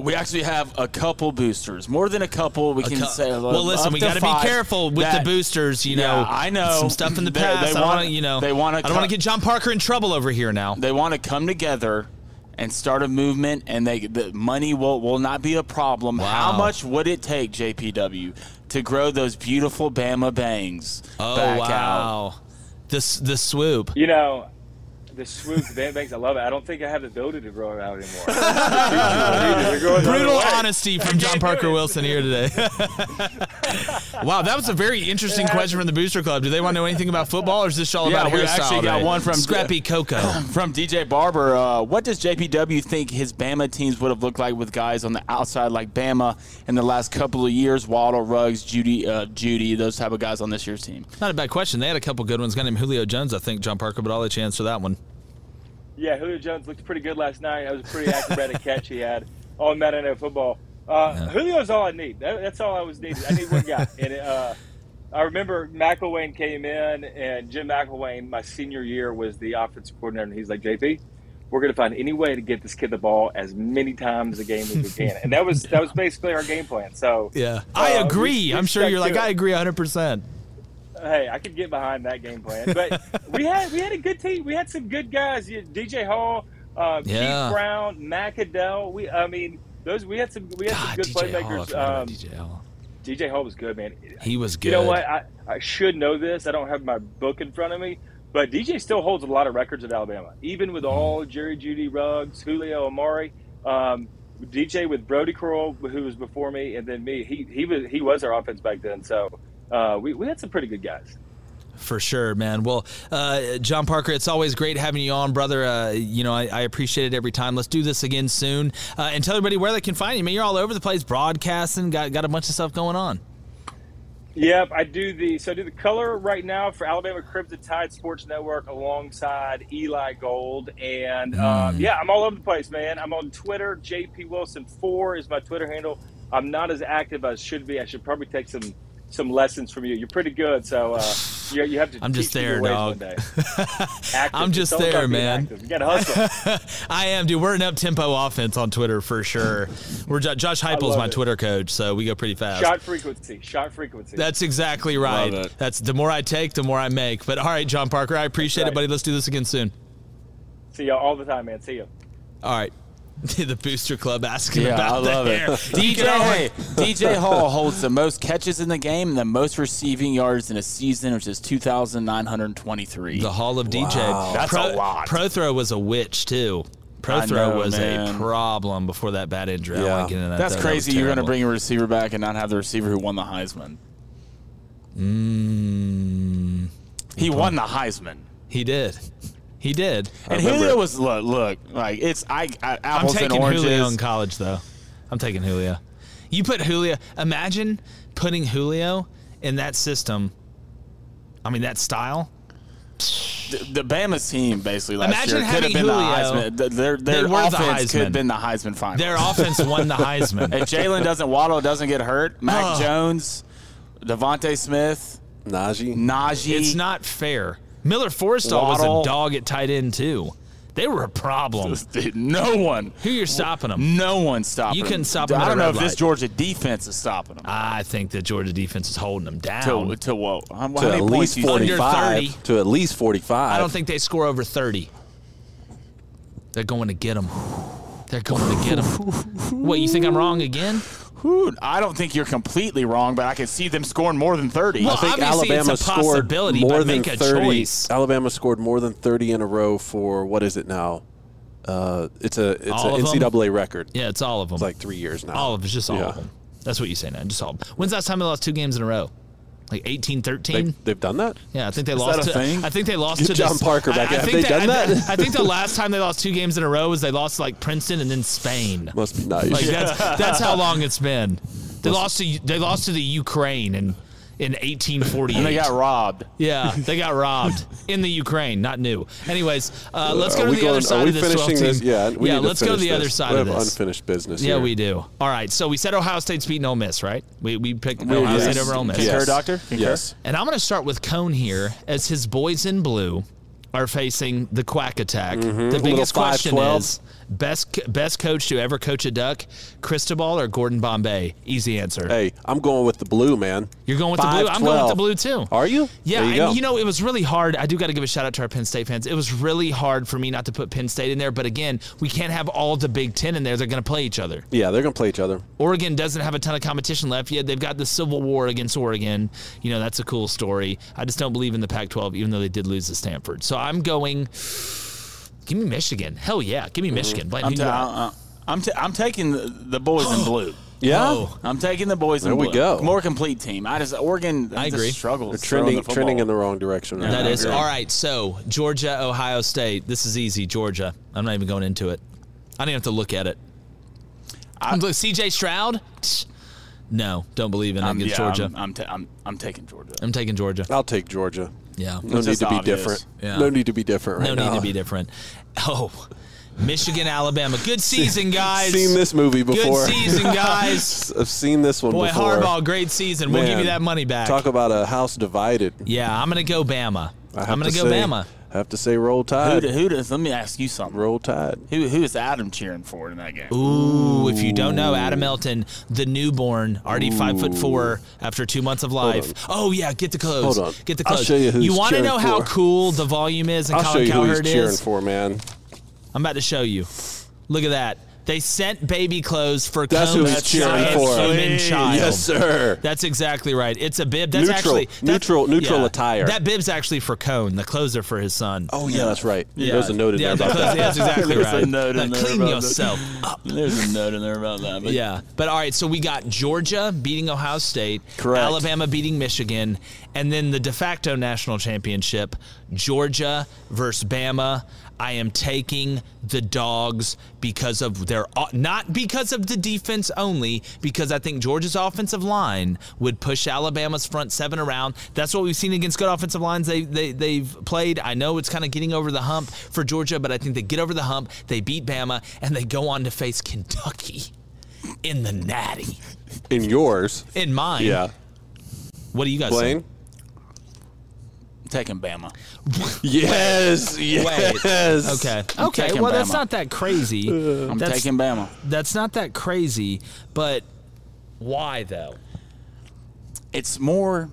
We actually have a couple boosters, more than a couple. We a can cu- say. Well, listen, we got to be careful with the boosters. You know, yeah, I know some stuff in the past. They, they want to, you know, they want to. I don't want to get John Parker in trouble over here now. They want to come together and start a movement, and they the money will will not be a problem. Wow. How much would it take, JPW, to grow those beautiful Bama bangs? Oh back wow, out? the the swoop. You know, the swoop, the bangs. I love it. I don't think I have the ability to grow it out anymore. Brutal honesty from John Parker Wilson here today. wow, that was a very interesting question from the Booster Club. Do they want to know anything about football, or is this all yeah, about we hairstyle? actually got today? one from Scrappy Coco from DJ Barber. Uh, what does JPW think his Bama teams would have looked like with guys on the outside like Bama in the last couple of years? Waddle, Ruggs, Jeudy, uh, Jeudy, those type of guys on this year's team. Not a bad question. They had a couple good ones. A guy named Julio Jones, I think. John Parker, but I'll let you answer that one. Yeah, Julio Jones looked pretty good last night. That was a pretty acrobatic catch he had on Madden NFL football. Uh, yeah. Julio's all I need. That, that's all I was needing. I need one guy. and uh, I remember McElwain came in, and Jim McElwain, my senior year, was the offensive coordinator, and he's like, JP, we're going to find any way to get this kid the ball as many times a game as we can, and that was that was basically our game plan. So yeah, I uh, agree. We, we I'm sure you're like, it. I agree 100. percent hey, I could get behind that game plan. But we had we had a good team. We had some good guys. DJ Hall, uh, yeah. Keith Brown, Matt Caddell. We, I mean, those we had some we had God, some good DJ playmakers. Hall, um, DJ Hall. DJ Hall was good, man. He was good. You know what? I, I should know this. I don't have my book in front of me, but DJ still holds a lot of records at Alabama, even with all Jerry Jeudy Ruggs, Julio Amari. Um, DJ with Brodie Croyle, who was before me, and then me. He he was he was our offense back then. So uh, we, we had some pretty good guys. For sure, man. Well, uh, John Parker, it's always great having you on, brother. Uh, you know, I, I, appreciate it every time. Let's do this again soon. Uh, and tell everybody where they can find you. I mean, you're all over the place, broadcasting, got got a bunch of stuff going on. Yep, I do the so I do the color right now for Alabama Crimson Tide Sports Network alongside Eli Gold, and mm. yeah, I'm all over the place, man. I'm on Twitter. JP Wilson four is my Twitter handle. I'm not as active as I should be. I should probably take some some lessons from you. You're pretty good, so uh, you, you have to. I'm just there, dog. I'm just there, man. You got to hustle. I am, dude. We're an up tempo offense on Twitter for sure. We're Josh Heupel's my it. Twitter coach, so we go pretty fast. Shot frequency, shot frequency. That's exactly right. That's the more I take, the more I make. But all right, John Parker, I appreciate right. it, buddy. Let's do this again soon. See you all all the time, man. See you. All right. the Booster Club asking yeah, about I love it. DJ, hey, DJ Hall holds the most catches in the game and the most receiving yards in a season, which is 2,923. The Hall of DJ. Wow. That's Pro, a lot. Pro Throw was a witch, too. Pro Throw was man. a problem before that bad injury. Yeah. That, That's though. crazy. That You're going to bring a receiver back and not have the receiver who won the Heisman. Mm, he won the Heisman. He did. He did. And Julio was look, look like it's I, I apples I'm taking and oranges. Julio in college though. I'm taking Julio. You put Julio. Imagine putting Julio in that system. I mean that style. The, the Bama's team basically last Imagine year could have been Julio, the Heisman. Their, their offense could have been the Heisman final. Their offense won the Heisman. if Jaylen doesn't waddle, doesn't get hurt, Mac Jones, DeVonta Smith, Najee, Najee. It's not fair. Miller Forristall was a dog at tight end too. They were a problem. no one. Who you're stopping them? No one stopping. You can them. stop them. I don't know if light. this Georgia defense is stopping them. I think the Georgia defense is holding them down to, to what? How to at least forty-five. To at least forty-five. I don't think they score over thirty. They're going to get them. They're going to get them. what you think I'm wrong again? Whew, I don't think you're completely wrong, but I can see them scoring more than 30. Well, I think Alabama scored more than 30. choice. Alabama scored more than 30 in a row for what is it now? Uh, it's a it's All an of them? NCAA record. Yeah, it's all of them. It's like three years now. all of it's just all Yeah. of them. That's what you say now. Just all. of them. When's the last time they lost two games in a row? Like 18 13? They've, they've done that. Yeah, I think they Is lost. that a to, thing? I think they lost Get to John this- Parker back. I, I Have think they done I, that? I think the last time they lost two games in a row was they lost to like Princeton and then Spain. Must be nice. Like that's that's how long it's been. They lost to they lost to the Ukraine in in 1848. And they got robbed. Yeah, they got robbed in the Ukraine, not new. Anyways, uh, let's Are go to the going- other are side we of this 12 finishing team. this? Yeah, we yeah. need let's go to finish the other this. side We of have this. unfinished business Yeah, here. we do. All right, so we said Ohio State's beating Ole Miss, right? We we picked We- Ohio yes. State over Ole Miss. Concur, Yes. Doctor? Concur? Yes. And I'm going to start with Cohn here as his boys in blue are facing the Quack Attack. Mhm. The biggest little question 5'12". is best best coach to ever coach a Duck, Cristobal or Gordon Bombay? Easy answer. Hey, I'm going with the blue, man. You're going with the blue. I'm going with the blue too. Are you? Yeah, you and go. you know it was really hard. I do got to give a shout out to our Penn State fans. It was really hard for me not to put Penn State in there, but again, we can't have all the Big Ten in there. They're going to play each other. Yeah, they're gonna play each other. Oregon doesn't have a ton of competition left yet. They've got the Civil War against Oregon. You know, that's a cool story. I just don't believe in the Pac 12, even though they did lose to Stanford. So I'm going, give me Michigan. Hell yeah. Give me Michigan. Blaine, I'm, ta- got? uh, I'm, ta- I'm taking the, the boys in blue. Yeah? Oh, I'm taking the boys in There we blue. go. More complete team. I just Oregon. I just agree. Struggles. They're trending the trending in the wrong direction. Right That now. is all right. So Georgia, Ohio State. This is easy. Georgia. I'm not even going into it. I don't even have to look at it. I'm look, CJ Stroud. No, don't believe in it I'm, against yeah, Georgia. I'm, I'm, ta- I'm, I'm taking Georgia. I'm taking Georgia. I'll take Georgia. Yeah. No need just to be obvious. different. Yeah. No need to be different right no now. need to be different. Oh, Michigan, Alabama. Good season, guys. Seen this movie before. Good season, guys. I've seen this one before. Boy, before. Harbaugh, great season. We'll give you that money back. Talk about a house divided. yeah, I'm going to go Bama. I have I'm going to to go say- Bama. I have to say, roll tide. do- who does? Let me ask you something. Roll tide. Who, who is Adam cheering for in that game? Ooh, if you don't know, Adam Elton, the newborn, already five foot four after two months of life. Oh yeah, get the clothes. Hold on. Get the clothes. I'll clothes. show you who You want to know how for. cool the volume is and I'll show Colin you who he's Cowherd cheering is? for, man. I'm about to show you. Look at that. They sent baby clothes for That's who Combs' he's cheering for. human child. Yes, sir. That's exactly right. It's a bib. That's Neutral- actually that- neutral- neutral yeah. attire. That bib's actually for Cohn. The clothes are for his son. Oh yeah, that's right. Yeah. There's a note in Yeah, there the about that. That's exactly There's right. a note in Now, there clean about that. yourself up. There's a note in there about that. But Yeah, but all right. So we got Georgia beating Ohio State, Correct. Alabama beating Michigan, and then the de facto national championship, Georgia versus Bama. I am taking the dogs because of their uh, not because of the defense only, because I think Georgia's offensive line would push Alabama's front seven around. That's what we've seen against good offensive lines they, they they've played. I know it's kind of getting over the hump for Georgia, but I think they get over the hump. They beat Bama and they go on to face Kentucky in the Natty. In yours. In mine. Yeah. What do you guys Blaine. think? I'm taking Bama. Yes. Yes. Okay. I'm okay. taking Well, that's Bama. not that crazy. I'm that's, taking Bama. That's not that crazy, but why though? It's more.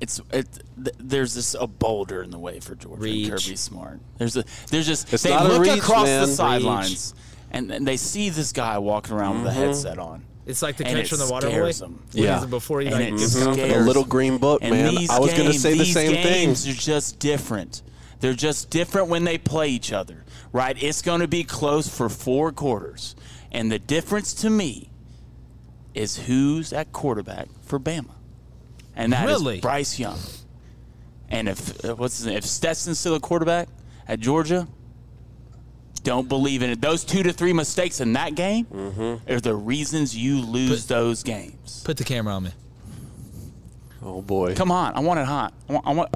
It's it. Th- there's this a boulder in the way for Georgia Reach. and Kirby Smart. There's a there's just It's they not a look reach, across man. the Reach. sidelines and, and they see this guy walking around with a mm-hmm. headset on. It's like the And catch it from the water boy. scares 'em. Yeah. before he And like it gets scares? The little green book, And man. these I was going to games- say the same thing. These games are just different. They're just different when they play each other, right? It's going to be close for four quarters, and the difference to me is who's at quarterback for Bama, and that is Really? Bryce Young. And if uh, what's his name? If Stetson's still a quarterback at Georgia, don't believe in it. Those two to three mistakes in that game Mm-hmm. are the reasons you lose those games. Put the camera on me. Oh boy. Come on, I want it hot. I want. I want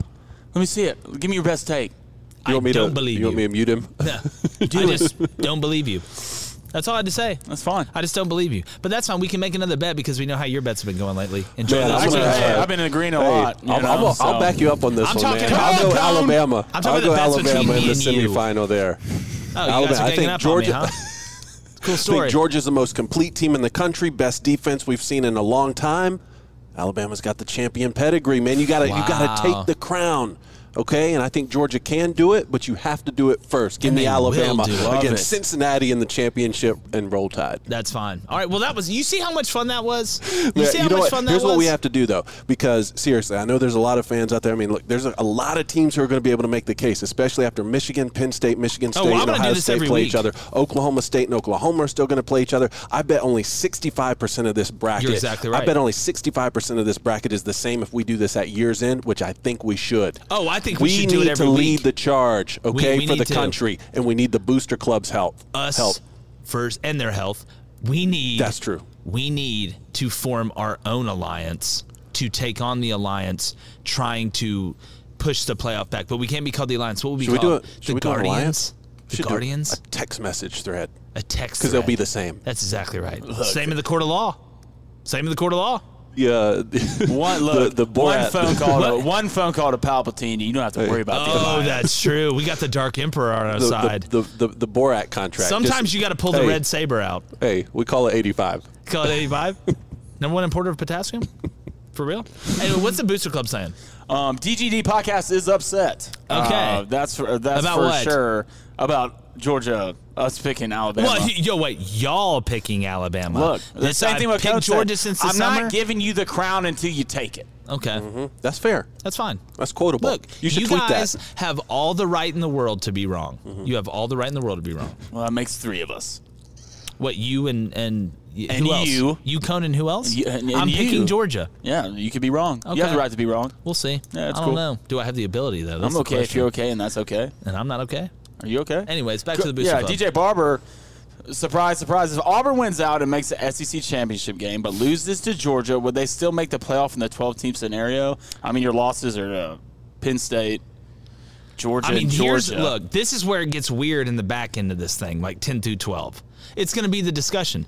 let me see it. Give me your best take. You want I me don't to? believe you You want me to mute him? Yeah. I just don't believe you. That's all I had to say. That's fine. I just don't believe you. But that's fine. We can make another bet because we know how your bets have been going lately. Enjoy Man, those. I'm Actually, gonna- hey, I've been agreeing a Hey, lot. you I'll, know, I'll, I'll back you up on this I'm one, talking man. about- I'll go Alabama. I'm talking I'll go the bets between Alabama in the and you. semifinal there. Oh, Alabama- I think Georgia. me, huh? Cool I story. think Georgia's the most complete team in the country, best defense we've seen in a long time. Alabama's got the champion pedigree, man. You gotta you gotta take the crown Okay, and I think Georgia can do it, but you have to do it first. Give me Alabama against it. Cincinnati in the championship and Roll Tide. That's fine. All right. Well, that was. You see how much fun that was. You Yeah, see how know much what? fun that Here's was. what we have to do, though, because seriously, I know there's a lot of fans out there. I mean, look, there's a, a lot of teams who are going to be able to make the case, especially after Michigan, Penn State, Michigan Oh, State, well, and Ohio State play week. each other. Oklahoma State and Oklahoma are still going to play each other. I bet only 65% of this bracket. You're exactly I bet only 65% of this bracket is the same if we do this at year's end, which I think we should. Oh, I think we, we should need do it every to week. lead the charge, okay, we for the to. country, and we need the booster club's help. Us help. first and their health. We need. That's true. We need to form our own alliance to take on the alliance, trying to push the playoff back. But we can't be called the alliance. What would we Should we call do? Should the we Guardians. alliance? The Should Guardians. A text message thread. A text. Because they'll be the same. That's exactly right. Same in the court of law. Same in the court of law. Yeah. One look, the, the one phone call, to, one phone call to Palpatine. You don't have to worry about the Oh, alliance. that's true. We got the Dark Emperor on our the, side. the, the, the, the Borat contract. Sometimes Just- you got to pull the red saber out. Hey, we call it 85. Call it 85. Number one importer of potassium? For real? Anyway, what's the Booster Club saying? Um, DGD podcast is upset. Okay. Uh, that's for, that's About for what? sure about Georgia us picking Alabama. Well, yo, wait, y'all picking Alabama. Look, the This- same I've thing with picked Coach said. Georgia since the I'm summer. not giving you the crown until you take it. okay, That's fair. that's fine. That's quotable. Look, you should tweet guys that. Mm-hmm. have all the right in the world to be wrong. You have all the right in the world to be wrong. Well, that makes three of us. What you and and, And who else? you. you Conan, who else? You- and- and I'm you. picking Georgia. Yeah, you could be wrong. Okay. You have the right to be wrong. We'll see. Yeah, it's I don't cool. know. Do I have the ability though? That's I'm okay if you're okay, and that's okay. and I'm not okay. Are you okay? Anyways, back to the Booster yeah, Club. DJ Barber. Surprise, surprise! If Auburn wins out and makes the SEC championship game, but loses to Georgia, would they still make the playoff in the 12-team scenario? I mean, your losses are uh, Penn State, Georgia, I mean, Georgia. look. This is where it gets weird in the back end of this thing, like ten through twelve. It's going to be the discussion,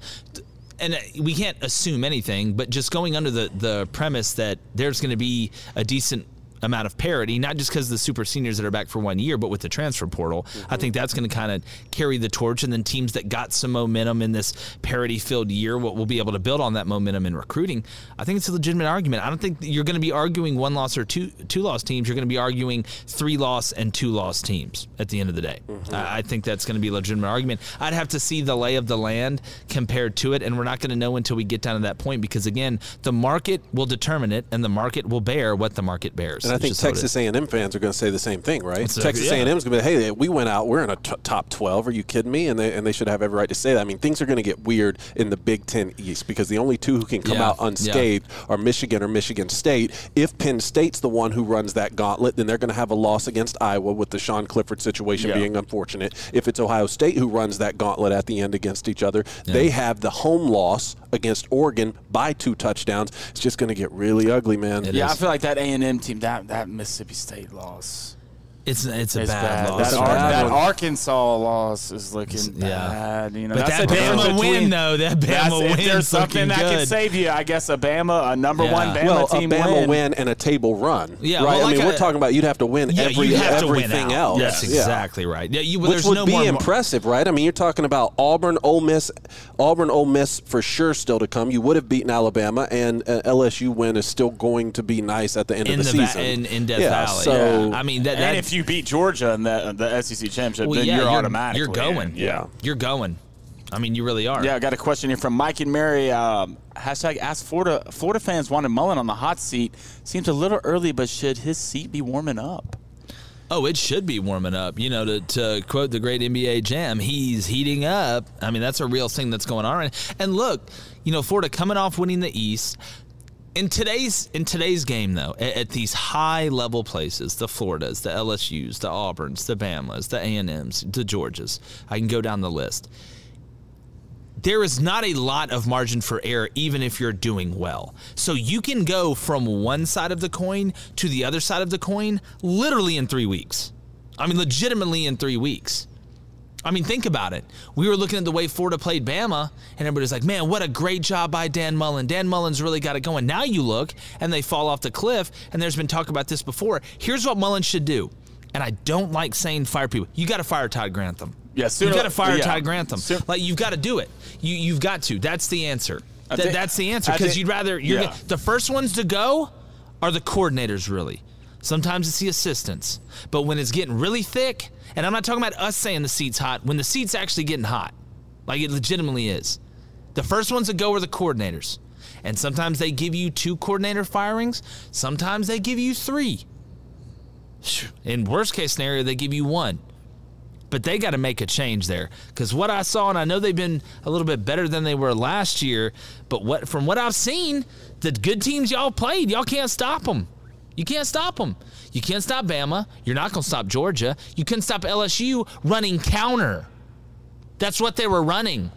and uh, we can't assume anything. But just going under the the premise that there's going to be a decent amount of parity, not just because the super seniors that are back for one year, but with the transfer portal, I think that's going to kind of carry the torch. And then teams that got some momentum in this parity filled year will, will be able to build on that momentum in recruiting. I think it's a legitimate argument. I don't think you're going to be arguing one loss or two two loss teams. You're going to be arguing three loss and two loss teams at the end of the day. Mm-hmm. I, I think that's going to be a legitimate argument. I'd have to see the lay of the land compared to it, and we're not going to know until we get down to that point because again, the market will determine it, and the market will bear what the market bears. And I think just how it Texas. A&M fans are going to say the same thing, right? That's Texas exactly- A&M is going to be, hey, we went out, we're in a t- top 12. Are you kidding me? And they and they should have every right to say that. I mean, things are going to get weird in the Big Ten East because the only two who can come Yeah, out unscathed are Michigan or Michigan State. If Penn State's the one who runs that gauntlet, then they're going to have a loss against Iowa with the Sean Clifford situation Yeah. being unfortunate. If it's Ohio State who runs that gauntlet at the end against each other, they have the home loss against Oregon by two touchdowns. It's just going to get really ugly, man. yeah, I feel like that A and M team, that that Mississippi State loss, It's it's a is bad, bad. loss. That, Ar- bad that. Arkansas loss is looking Yeah. bad. You know, But that's that the Bama win, between- though, that That's- Bama if win's There's something looking that can save you. I guess a Bama, a number Yeah. one Bama well, team a Bama win. win. and a table run. Yeah, right. well, I mean, a- we're talking about you'd have to win Yeah, every you have to win everything else. That's Yeah. exactly right. Yeah, you, Which would no be more impressive, right? I mean, you're talking about Auburn, Ole Miss, Auburn, Ole Miss for sure still to come. You would have beaten Alabama, and uh, LSU win is still going to be nice at the end of the, the season. in, in Death yeah, Valley. So I mean that. And that if you beat Georgia in the, the SEC championship, well, then yeah, you're, you're automatically You're going. in. Yeah. you're going. I mean, you really are. Yeah, I got a question here from Mike and Mary. Um, hashtag ask Florida. Florida fans wanted Mullen on the hot seat. Seems a little early, but should his seat be warming up? Oh, it should be warming up. You know, to, to quote the great NBA Jam, he's heating up. I mean, that's a real thing that's going on. And look, you know, Florida coming off winning the East. In today's in today's game, though, at, at these high level places, the Floridas, the LSU's, the Auburns, the Bama's, the A and M's, the Georgias, I can go down the list. There is not a lot of margin for error, even if you're doing well. So you can go from one side of the coin to the other side of the coin literally in three weeks. I mean, legitimately in three weeks. I mean, think about it. We were looking at the way Florida played Bama, and everybody's like, man, what a great job by Dan Mullen. Dan Mullen's really got it going. Now you look, and they fall off the cliff, and there's been talk about this before. Here's what Mullen should do. And I don't like saying fire people. You got to fire Todd Grantham. Yeah, you got to fire yeah. Todd Grantham. like you've got to do it. You you've got to. That's the answer. That- think- that's the answer because you'd rather you're yeah. the first ones to go are the coordinators really. Sometimes it's the assistants. But when it's getting really thick, and I'm not talking about us saying the seat's hot, when the seat's actually getting hot, like it legitimately is, the first ones that go are the coordinators. And sometimes they give you two coordinator firings, sometimes they give you three. In worst case scenario, they give you one. But they got to make a change there because what I saw, and I know they've been a little bit better than they were last year, but what from what I've seen, the good teams y'all played, y'all can't stop them. You can't stop them. You can't stop Bama. You're not going to stop Georgia. You can stop LSU running counter. That's what they were running.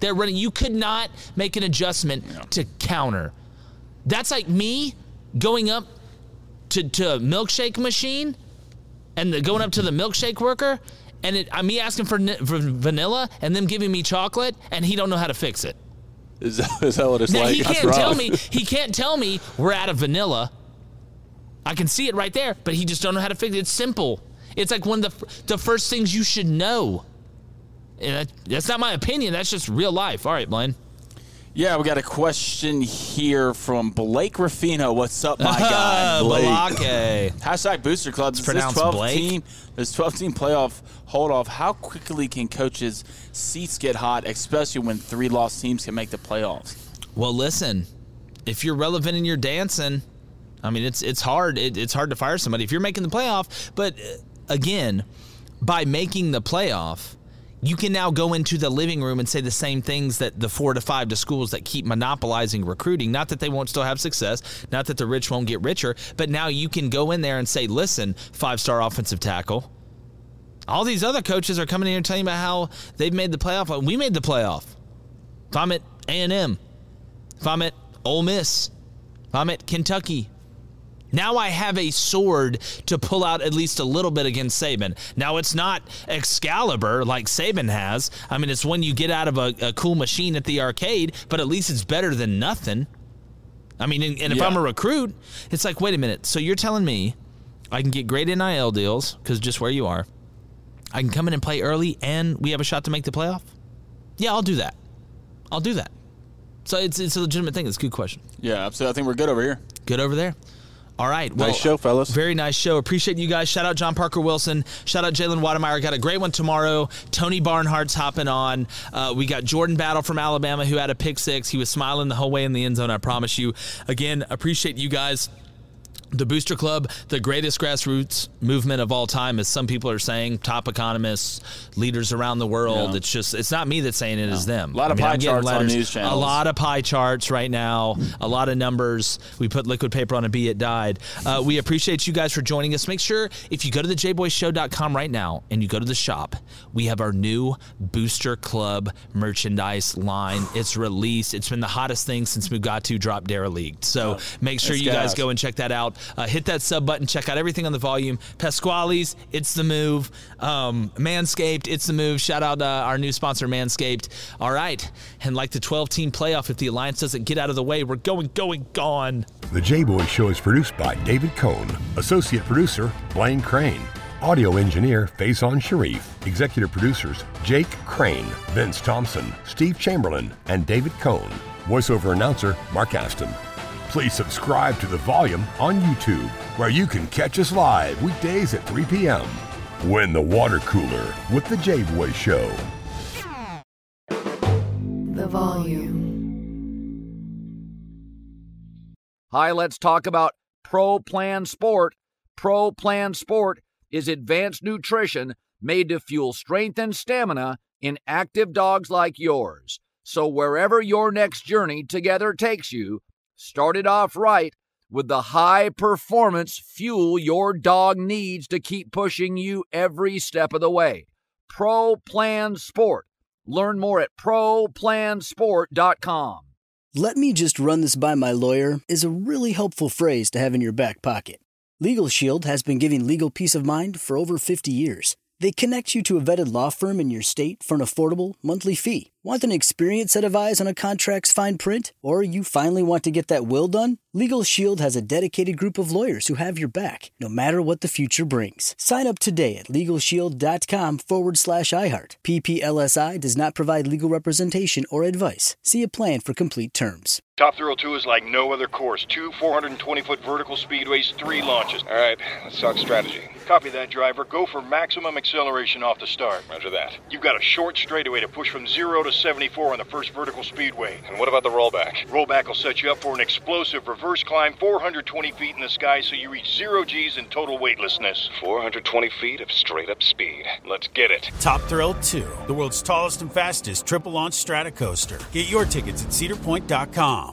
They're running. You could not make an adjustment yeah. to counter. That's like me going up to, to a milkshake machine and the, going up to the milkshake worker and it, I'm me asking for, for, vanilla and them giving me chocolate and he don't know how to fix it. Is that, is that what it's now, like? He can't tell me. He can't tell me we're out of vanilla. I can see it right there, but he just don't know how to fix it. It's simple. It's like one of the the first things you should know. And that's not my opinion. That's just real life. All right, Blaine. Yeah, we got a question here from Blake Ruffino. What's up, my guy? Blake. Hashtag Booster Club. It's pronounced 12 Blake. Team, this 12 team playoff hold off. How quickly can coaches' seats get hot, especially when three lost teams can make the playoffs? Well, listen, if you're relevant in your dancing, I mean, it's it's hard. It, it's hard to fire somebody if you're making the playoff. But uh, again, by making the playoff, you can now go into the living room and say the same things that the four to five to schools that keep monopolizing recruiting. Not that they won't still have success, not that the rich won't get richer, but now you can go in there and say, listen, five star offensive tackle. All these other coaches are coming in here telling you about how they've made the playoff. We made the playoff. If I'm at A&M, if I'm at Ole Miss, if I'm at Kentucky, now I have a sword to pull out at least a little bit against Saban. Now it's not Excalibur like Saban has. I mean, it's when you get out of a, a cool machine at the arcade, but at least it's better than nothing. I mean, and, and if yeah. I'm a recruit, it's like, wait a minute. So you're telling me I can get great NIL deals because just where you are. I can come in and play early, and we have a shot to make the playoff. Yeah, I'll do that. I'll do that. So it's it's a legitimate thing. It's a good question. Yeah, absolutely. I think we're good over here. Good over there. All right. Well, nice show, fellas. Very nice show. Appreciate you guys. Shout out John Parker Wilson. Shout out Jalen Wademeyer. Got a great one tomorrow. Tony Barnhart's hopping on. Uh, we got Jordan Battle from Alabama who had a pick six. He was smiling the whole way in the end zone. I promise you. Again, appreciate you guys the Booster Club, the greatest grassroots movement of all time, as some people are saying, top economists, leaders around the world. Yeah. It's just, it's not me that's saying it, it's them. A lot of I mean, pie charts on news channels. A lot of pie charts right now, a lot of numbers. We put liquid paper on a bee, it died. Uh, we appreciate you guys for joining us. Make sure if you go to the jboyshow.com right now and you go to the shop, we have our new Booster Club merchandise line. It's released. It's been the hottest thing since Mugatu dropped Derelict. So oh, make sure you guys go and check that out. Uh, hit that sub button. Check out everything on the volume. Pasquale's, it's the move. Um, Manscaped, it's the move. Shout out uh, our new sponsor, Manscaped. All right. And like the 12 team playoff, if the Alliance doesn't get out of the way, we're going, going, gone. The J Boy Show is produced by David Cohn, associate producer, Blaine Crane. Audio engineer Faison Sharif. Executive producers Jake Crane, Vince Thompson, Steve Chamberlain, and David Cohn. Voiceover announcer Mark Aston. Please subscribe to The Volume on YouTube, where you can catch us live weekdays at 3 p.m. Win the water cooler with The J Boy Show. The Volume. Hi, let's talk about Pro Plan Sport. Pro Plan Sport is advanced nutrition made to fuel strength and stamina in active dogs like yours. So, wherever your next journey together takes you, started off right with the high performance fuel your dog needs to keep pushing you every step of the way. Pro Plan Sport. Learn more at ProPlansport.com. Let me just run this by my lawyer is a really helpful phrase to have in your back pocket. Legal Shield has been giving legal peace of mind for over 50 years. They connect you to a vetted law firm in your state for an affordable monthly fee. Want an experienced set of eyes on a contract's fine print? Or you finally want to get that will done? Legal Shield has a dedicated group of lawyers who have your back, no matter what the future brings. Sign up today at LegalShield.com forward slash iHeart. PPLSI does not provide legal representation or advice. See a plan for complete terms. Top Thrill 2 is like no other course. Two 420 foot vertical speedways, three launches. All right, let's talk strategy. Copy that, driver. Go for maximum acceleration off the start. Roger that. You've got a short straightaway to push from 0 to 74 on the first vertical speedway. And what about the rollback? Rollback will set you up for an explosive reverse climb 420 feet in the sky so you reach zero G's in total weightlessness. 420 feet of straight up speed. Let's get it. Top Thrill 2, the world's tallest and fastest triple launch strata coaster. Get your tickets at cedarpoint.com.